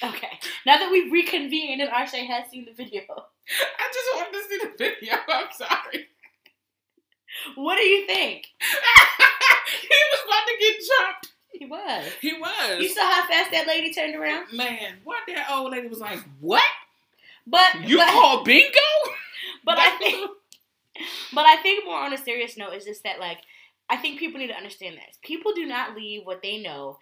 Speaker 2: Okay, now that we've reconvened and Arshay has seen the video,
Speaker 1: I just wanted to see the video. I'm sorry.
Speaker 2: What do you think?
Speaker 1: he was about to get jumped.
Speaker 2: He was.
Speaker 1: He was.
Speaker 2: You saw how fast that lady turned around?
Speaker 1: Man, what that old lady was like, what?
Speaker 2: But
Speaker 1: you
Speaker 2: but,
Speaker 1: call bingo?
Speaker 2: But I think But I think more on a serious note is just that like I think people need to understand this. People do not leave what they know.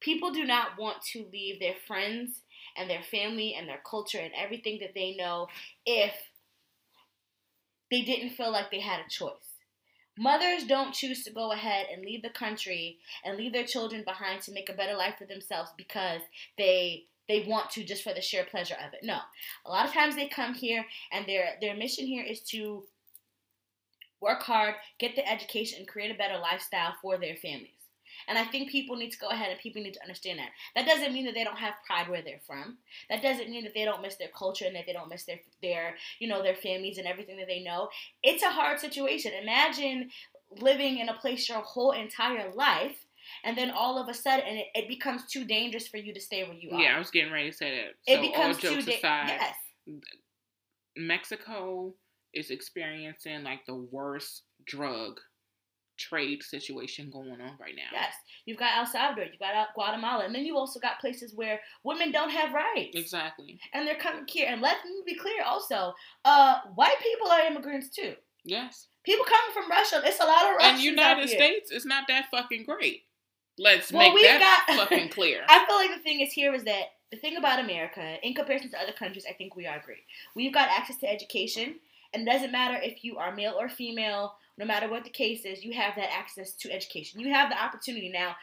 Speaker 2: People do not want to leave their friends and their family and their culture and everything that they know if they didn't feel like they had a choice. Mothers don't choose to go ahead and leave the country and leave their children behind to make a better life for themselves because they they want to just for the sheer pleasure of it. No. A lot of times they come here and their their mission here is to work hard, get the education and create a better lifestyle for their families. And I think people need to go ahead and people need to understand that. That doesn't mean that they don't have pride where they're from. That doesn't mean that they don't miss their culture and that they don't miss their their you know their families and everything that they know. It's a hard situation. Imagine living in a place your whole entire life and then all of a sudden it, it becomes too dangerous for you to stay where you are.
Speaker 1: Yeah, I was getting ready to say that.
Speaker 2: So it becomes all jokes too da- yes.
Speaker 1: Mexico is experiencing like the worst drug trade situation going on right now.
Speaker 2: Yes. You've got El Salvador, you've got Guatemala, and then you also got places where women don't have rights.
Speaker 1: Exactly.
Speaker 2: And they're coming here. And let me be clear also, uh, white people are immigrants too.
Speaker 1: Yes.
Speaker 2: People coming from Russia. It's a lot of Russians.
Speaker 1: And United States is not that fucking great. Let's well, make that got, fucking clear.
Speaker 2: I feel like the thing is here is that the thing about America, in comparison to other countries, I think we are great. We've got access to education, and it doesn't matter if you are male or female, no matter what the case is, you have that access to education. You have the opportunity now.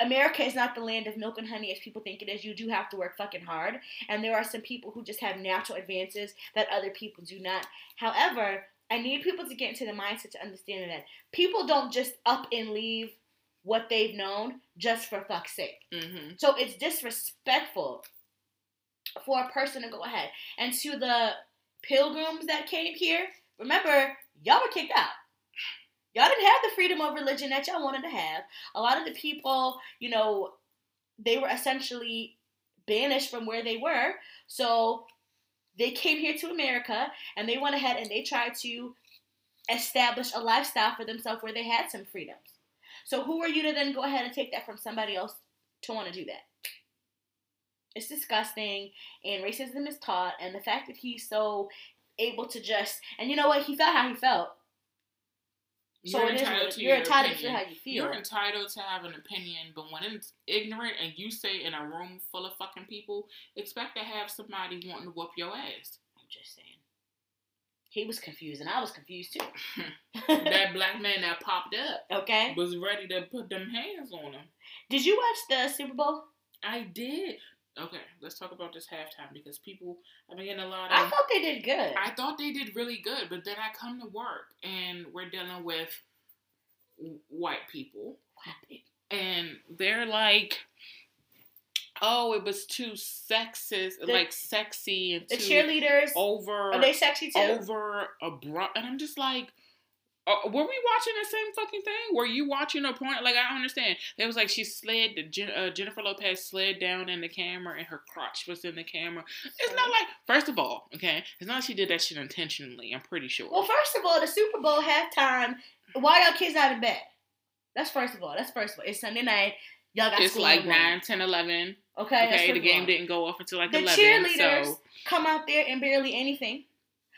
Speaker 2: America is not the land of milk and honey as people think it is. You do have to work fucking hard. And there are some people who just have natural advances that other people do not. However, I need people to get into the mindset to understand that people don't just up and leave what they've known just for fuck's sake. Mm-hmm. So it's disrespectful for a person to go ahead. And to the pilgrims that came here, Remember, y'all were kicked out. Y'all didn't have the freedom of religion that y'all wanted to have. A lot of the people, you know, they were essentially banished from where they were. So they came here to America and they went ahead and they tried to establish a lifestyle for themselves where they had some freedoms. So who are you to then go ahead and take that from somebody else to want to do that? It's disgusting and racism is taught and the fact that he's so able to just and you know what he felt how he felt.
Speaker 1: So you're entitled to you're entitled opinion. to how you feel. You're entitled to have an opinion, but when it's ignorant and you say in a room full of fucking people, expect to have somebody wanting to whoop your ass.
Speaker 2: I'm just saying. He was confused, and I was confused too.
Speaker 1: that black man that popped up,
Speaker 2: okay,
Speaker 1: was ready to put them hands on him.
Speaker 2: Did you watch the Super Bowl?
Speaker 1: I did. Okay, let's talk about this halftime because people I've been getting a lot
Speaker 2: of. I thought they did good.
Speaker 1: I thought they did really good, but then I come to work and we're dealing with white people.
Speaker 2: White people.
Speaker 1: And they're like, oh, it was too sexist, the, like sexy and
Speaker 2: the cheerleaders
Speaker 1: over.
Speaker 2: Are they sexy too?
Speaker 1: Over abrupt, and I'm just like, uh, were we watching the same fucking thing? Were you watching a point? Like I don't understand. It was like she slid. Uh, Jennifer Lopez slid down in the camera, and her crotch was in the camera. It's not like. First of all, okay, it's not like she did that shit intentionally. I'm pretty sure.
Speaker 2: Well, first of all, the Super Bowl halftime. Why y'all kids out of bed? That's first of all. That's first of all. It's Sunday night. Y'all got
Speaker 1: it's like 9, 10, 11.
Speaker 2: Okay.
Speaker 1: Okay. The game didn't go off until like
Speaker 2: the
Speaker 1: 11.
Speaker 2: cheerleaders
Speaker 1: so.
Speaker 2: come out there and barely anything.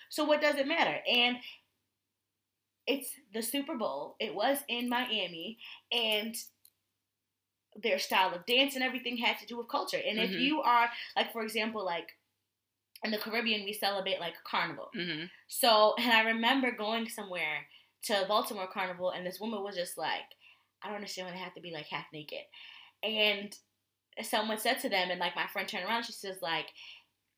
Speaker 2: So what does it matter? And it's the Super Bowl. It was in Miami, and their style of dance and everything had to do with culture. And if
Speaker 1: Mhm.
Speaker 2: you are like, for example, like in the Caribbean, we celebrate like carnival.
Speaker 1: hmm
Speaker 2: So, and I remember going somewhere to Baltimore Carnival, and this woman was just like, I don't understand why they have to be like half naked. And someone said to them, and like my friend turned around, she says, like,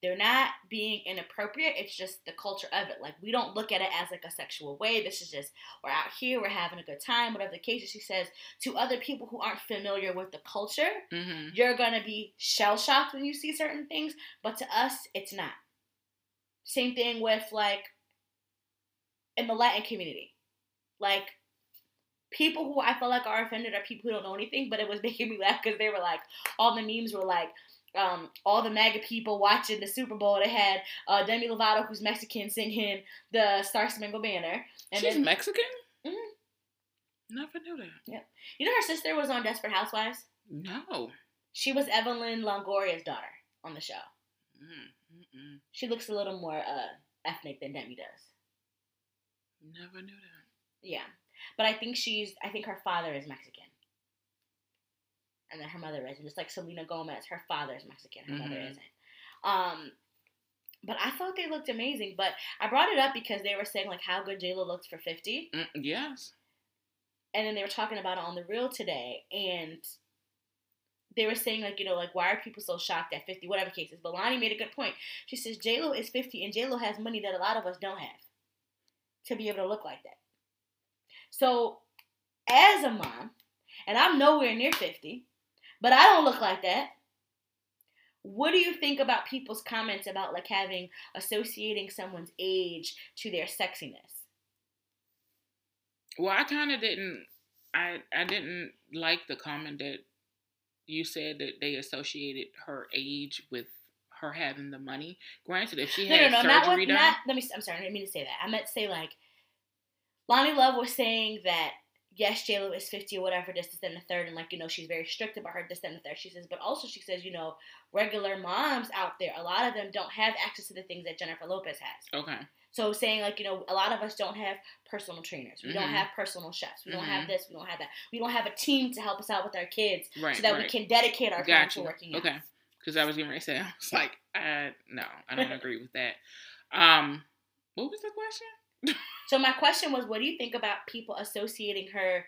Speaker 2: they're not being inappropriate. It's just the culture of it. Like, we don't look at it as like a sexual way. This is just, we're out here, we're having a good time, whatever the case is. She says, to other people who aren't familiar with the culture,
Speaker 1: hmm
Speaker 2: you're gonna be shell shocked when you see certain things, but to us, it's not. Same thing with like in the Latin community, like people who I feel like are offended are people who don't know anything, but it was making me laugh because they were like, all the memes were like. Um, all the MAGA people watching the Super Bowl, they had uh, Demi Lovato, who's Mexican, singing the Star Spangled Banner. And
Speaker 1: She's
Speaker 2: then,
Speaker 1: Mexican.
Speaker 2: Mhm.
Speaker 1: Never knew that.
Speaker 2: you know, her sister was on Desperate Housewives.
Speaker 1: No.
Speaker 2: She was Eva Longoria's daughter on the show.
Speaker 1: Mm, mm-mm.
Speaker 2: She looks a little more uh, ethnic than Demi does.
Speaker 1: Never knew that.
Speaker 2: Yeah, but I think she's. I think her father is Mexican, and then her mother isn't. Just like Selena Gomez, her father is Mexican, her mother
Speaker 1: Mhm.
Speaker 2: isn't. Um, but I thought they looked amazing. But I brought it up because they were saying like how good J Lo looked for fifty,
Speaker 1: Mm, yes.
Speaker 2: and then they were talking about it on the Real today, and they were saying like you know like why are people so shocked at 50 whatever cases but Loni made a good point she says j-lo is 50 and j-lo has money that a lot of us don't have to be able to look like that so as a mom and i'm nowhere near 50 but i don't look like that what do you think about people's comments about like having associating someone's age to their sexiness
Speaker 1: Well, I kind of didn't. I I didn't like the comment that you said that they associated her age with her having the money. Granted, if she
Speaker 2: No,
Speaker 1: had
Speaker 2: no, no, not
Speaker 1: surgery
Speaker 2: what.
Speaker 1: done,
Speaker 2: Not. Let me. I'm sorry. I didn't mean to say that. I meant to say like, Loni Love was saying that yes, J Lo is 50 or whatever, this, this, and the third, and like you know she's very strict about her this, and the third. She says, but also she says, you know, regular moms out there, a lot of them don't have access to the things that Jennifer Lopez has.
Speaker 1: okay,
Speaker 2: So saying like you know, a lot of us don't have personal trainers. We don't
Speaker 1: Mhm.
Speaker 2: have personal chefs. We don't have
Speaker 1: Mhm.
Speaker 2: this. We don't have that. We don't have a team to help us out with our kids
Speaker 1: right,
Speaker 2: so that
Speaker 1: right.
Speaker 2: we can dedicate our time
Speaker 1: Gotcha.
Speaker 2: to working out.
Speaker 1: Okay, because I was getting ready to say, I was like, I no, I don't agree with that. Um, what was the question?
Speaker 2: So my question was, what do you think about people associating her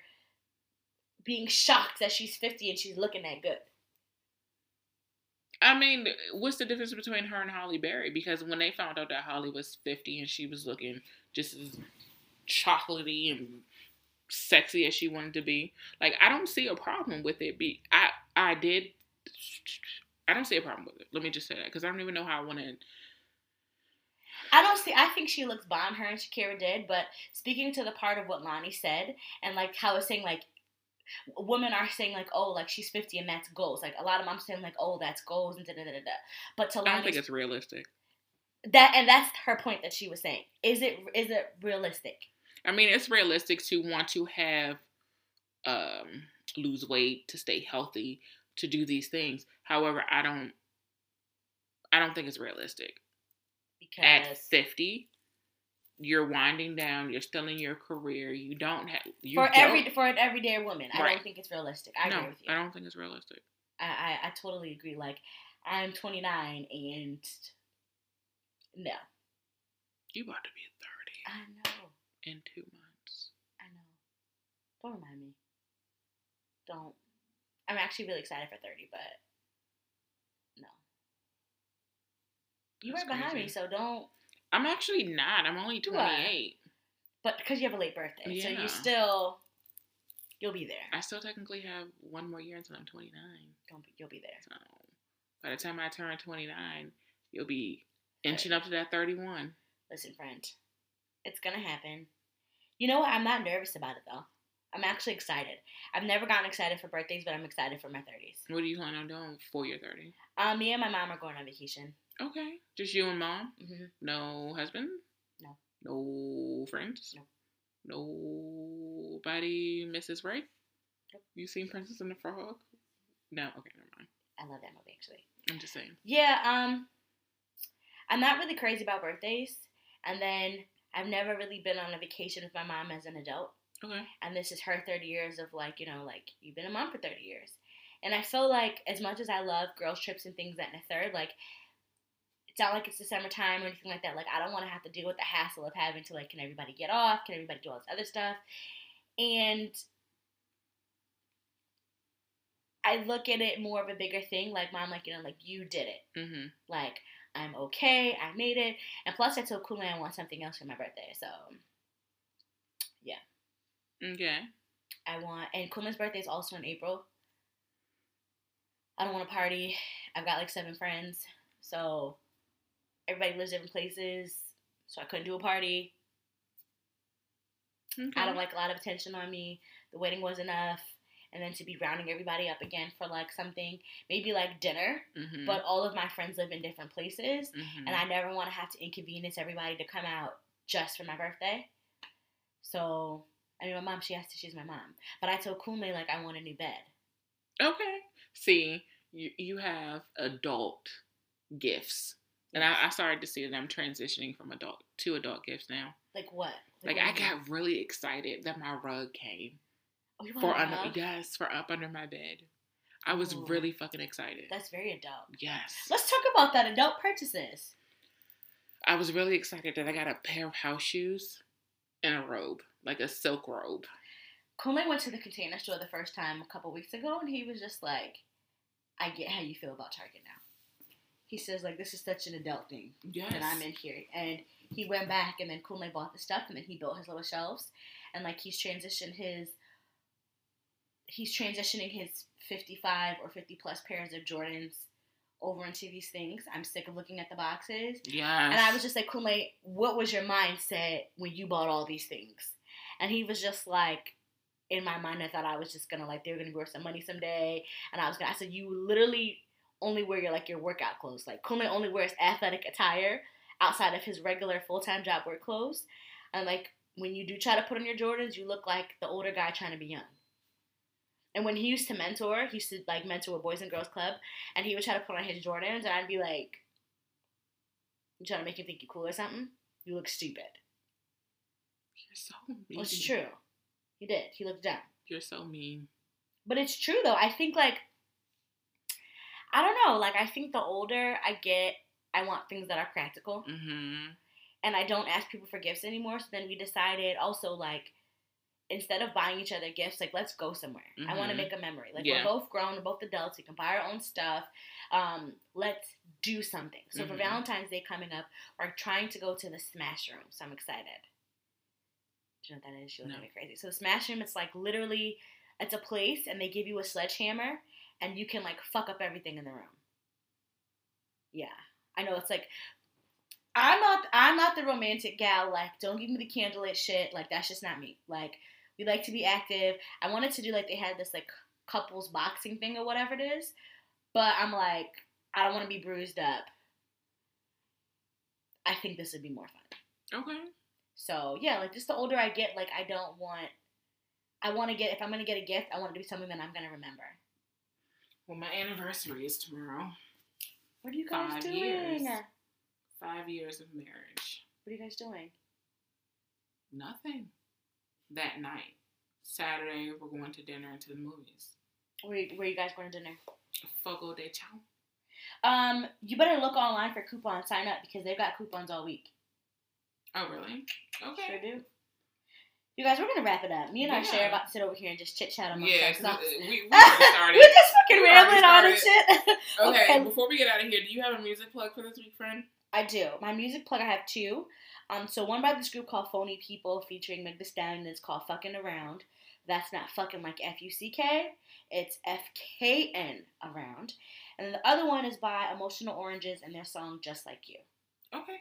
Speaker 2: being shocked that she's 50 and she's looking that good?
Speaker 1: I mean, what's the difference between her and Halle Berry? Because when they found out that Halle was 50 and she was looking just as chocolatey and sexy as she wanted to be, like I don't see a problem with it. Be I I did I don't see a problem with it. Let me just say that because I don't even know how I want to.
Speaker 2: I don't see. I think she looks bomb. Her and Shakira did, but speaking to the part of what Loni said and like how I was saying like. Women are saying like, oh, like she's fifty and that's goals. Like a lot of moms saying like, oh, that's goals and da da da da. But to like.
Speaker 1: I don't think it's realistic.
Speaker 2: that and that's her point that she was saying. Is it is it realistic?
Speaker 1: I mean, it's realistic to want to have um lose weight, to stay healthy, to do these things. However, I don't I don't think it's realistic. At 50, you're winding down, you're still in your career, you don't have you
Speaker 2: for
Speaker 1: don't-
Speaker 2: every for an everyday woman, I
Speaker 1: Right.
Speaker 2: don't think it's realistic. I
Speaker 1: no,
Speaker 2: agree with you.
Speaker 1: I don't think it's realistic.
Speaker 2: I, I, I totally agree. Like, I'm 29 and no.
Speaker 1: You about to be 30.
Speaker 2: I know.
Speaker 1: in two months.
Speaker 2: I know. Don't remind me. Don't. I'm actually really excited for 30, but no. You
Speaker 1: That's
Speaker 2: were behind me, so don't.
Speaker 1: I'm actually not. I'm only
Speaker 2: You are.
Speaker 1: 28.
Speaker 2: But because you have a late birthday, so you still. You'll be there.
Speaker 1: I still technically have one more year until I'm 29.
Speaker 2: Don't be, you'll be there.
Speaker 1: So by the time I turn 29, you'll be inching up to that 31.
Speaker 2: Listen, friend, it's gonna happen. You know what? I'm not nervous about it though. I'm actually excited. I've never gotten excited for birthdays, but I'm excited for my 30s.
Speaker 1: What are you plan on doing for your 30?
Speaker 2: Um, me and my mom are going on vacation.
Speaker 1: Okay. Just you and mom?
Speaker 2: hmm
Speaker 1: No husband?
Speaker 2: No.
Speaker 1: No friends?
Speaker 2: No.
Speaker 1: Nobody Mrs. Ray?
Speaker 2: Nope.
Speaker 1: You seen Princess and the Frog? No. Okay, never mind.
Speaker 2: I love that movie actually.
Speaker 1: I'm just saying.
Speaker 2: Yeah, um, I'm not really crazy about birthdays, and then I've never really been on a vacation with my mom as an adult,
Speaker 1: Okay.
Speaker 2: and this is her 30 years of like, you know, like you've been a mom for 30 years, And I feel like as much as I love girls trips and things that in a third, like it's not like it's the summertime or anything like that. Like I don't want to have to deal with the hassle of having to like, can everybody get off? Can everybody do all this other stuff? And I look at it more of a bigger thing. Like mom, like you know, like you did it.
Speaker 1: Mm-hmm.
Speaker 2: Like I'm okay. I made it. And plus, I told Kunle I want something else for my birthday. So yeah.
Speaker 1: Okay.
Speaker 2: I want, and Kunle's birthday is also in April. I don't want to party. I've got like seven friends, so everybody lives different places, so I couldn't do a party.
Speaker 1: Okay.
Speaker 2: I don't like a lot of attention on me. The wedding was enough, and then to be rounding everybody up again for like something, maybe like dinner.
Speaker 1: Mm-hmm.
Speaker 2: But all of my friends live in different places,
Speaker 1: Mhm.
Speaker 2: and I never want to have to inconvenience everybody to come out just for my birthday. So, I mean, my mom, she has to, she's my mom. But I told Kunle, like, I want a new bed.
Speaker 1: Okay. See, you you have adult gifts, and I, I started to see that I'm transitioning from adult to adult gifts now.
Speaker 2: Like, what?
Speaker 1: Like
Speaker 2: what
Speaker 1: I got really excited that my rug came
Speaker 2: Oh,
Speaker 1: for under
Speaker 2: rug?
Speaker 1: yes for up under my bed. I was
Speaker 2: Ooh.
Speaker 1: really oh. fucking excited.
Speaker 2: That's very adult.
Speaker 1: yes,
Speaker 2: Let's talk about that adult purchases.
Speaker 1: I was really excited that I got a pair of house shoes and a robe, like a silk robe.
Speaker 2: Kunle went to the container store the first time a couple weeks ago, and he was just like, I get how you feel about Target now. He says, like, this is such an adult thing.
Speaker 1: Yes,
Speaker 2: that I'm in here. And he went back and then Kunle bought the stuff and then he built his little shelves. And like he's transitioned his he's transitioning his 55 or 50 plus pairs of Jordans over into these things. I'm sick of looking at the boxes.
Speaker 1: Yes,
Speaker 2: And I was just like, Kunle, what was your mindset when you bought all these things? And he was just like, in my mind, I thought I was just gonna like they were gonna be worth some money someday, and I was gonna. I said, you literally only wear your like your workout clothes. Like Kunle only wears athletic attire outside of his regular full time job work clothes, and like when you do try to put on your Jordans, you look like the older guy trying to be young. And when he used to mentor, he used to like mentor a boys and girls club, and he would try to put on his Jordans, and I'd be like, "You trying to make him think you cool or something? You look stupid."
Speaker 1: you're so mean.
Speaker 2: It's true. He did. He looked dumb.
Speaker 1: You're so mean.
Speaker 2: But it's true though. I think like I don't know. Like I think the older I get, I want things that are practical,
Speaker 1: Mm-hmm.
Speaker 2: and I don't ask people for gifts anymore. So then we decided also like instead of buying each other gifts, like let's go somewhere. I want to make a memory. Like
Speaker 1: Yeah.
Speaker 2: we're both grown, we're both adults. We can buy our own stuff. Um, let's do something. So for
Speaker 1: Mhm.
Speaker 2: Valentine's Day coming up, we're trying to go to the Smash Room. So I'm excited. Do you know what that is? She looks
Speaker 1: No.
Speaker 2: at me crazy. So Smash Room, it's like literally, it's a place, and they give you a sledgehammer, and you can like fuck up everything in the room. Yeah, I know. It's like I'm not. I'm not the romantic gal. Like, don't give me the candlelit shit. Like, that's just not me. Like, we like to be active. I wanted to do like they had this like couples boxing thing or whatever it is, but I'm like, I don't want to be bruised up. I think this would be more fun.
Speaker 1: Okay.
Speaker 2: So yeah, like just the older I get, like I don't want. I want to get if I'm gonna get a gift, I want it to be something that I'm gonna remember.
Speaker 1: Well, my anniversary is tomorrow.
Speaker 2: What are you guys
Speaker 1: Five
Speaker 2: doing?
Speaker 1: years. Five years of marriage.
Speaker 2: What are you guys doing?
Speaker 1: Nothing. That night, Saturday, we're going to dinner and to the movies.
Speaker 2: Where where are you guys going to dinner?
Speaker 1: Fogo de Chao.
Speaker 2: Um, you better look online for coupons. Sign up because they've got coupons all week.
Speaker 1: Oh, really? Okay.
Speaker 2: Sure do. You guys, we're gonna wrap it up. Me and Arshay
Speaker 1: Yeah.
Speaker 2: about to sit over here and just chit chat amongst
Speaker 1: Yeah,
Speaker 2: ourselves.
Speaker 1: we, we started.
Speaker 2: We're just fucking
Speaker 1: We
Speaker 2: rambling on and shit.
Speaker 1: okay,
Speaker 2: okay.
Speaker 1: before we get out of here, do you have a music plug for this week, friend?
Speaker 2: I do. My music plug, I have two. Um, so one by this group called Phony People featuring Meg Thee Stallion. It's called Fucking Around. That's not fucking like F U C K. It's F K N Around. And then the other one is by Emotional Oranges and their song Just Like You.
Speaker 1: Okay.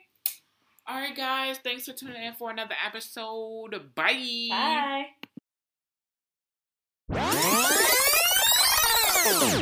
Speaker 1: All right, guys. Thanks for tuning in for another episode. Bye.
Speaker 2: Bye.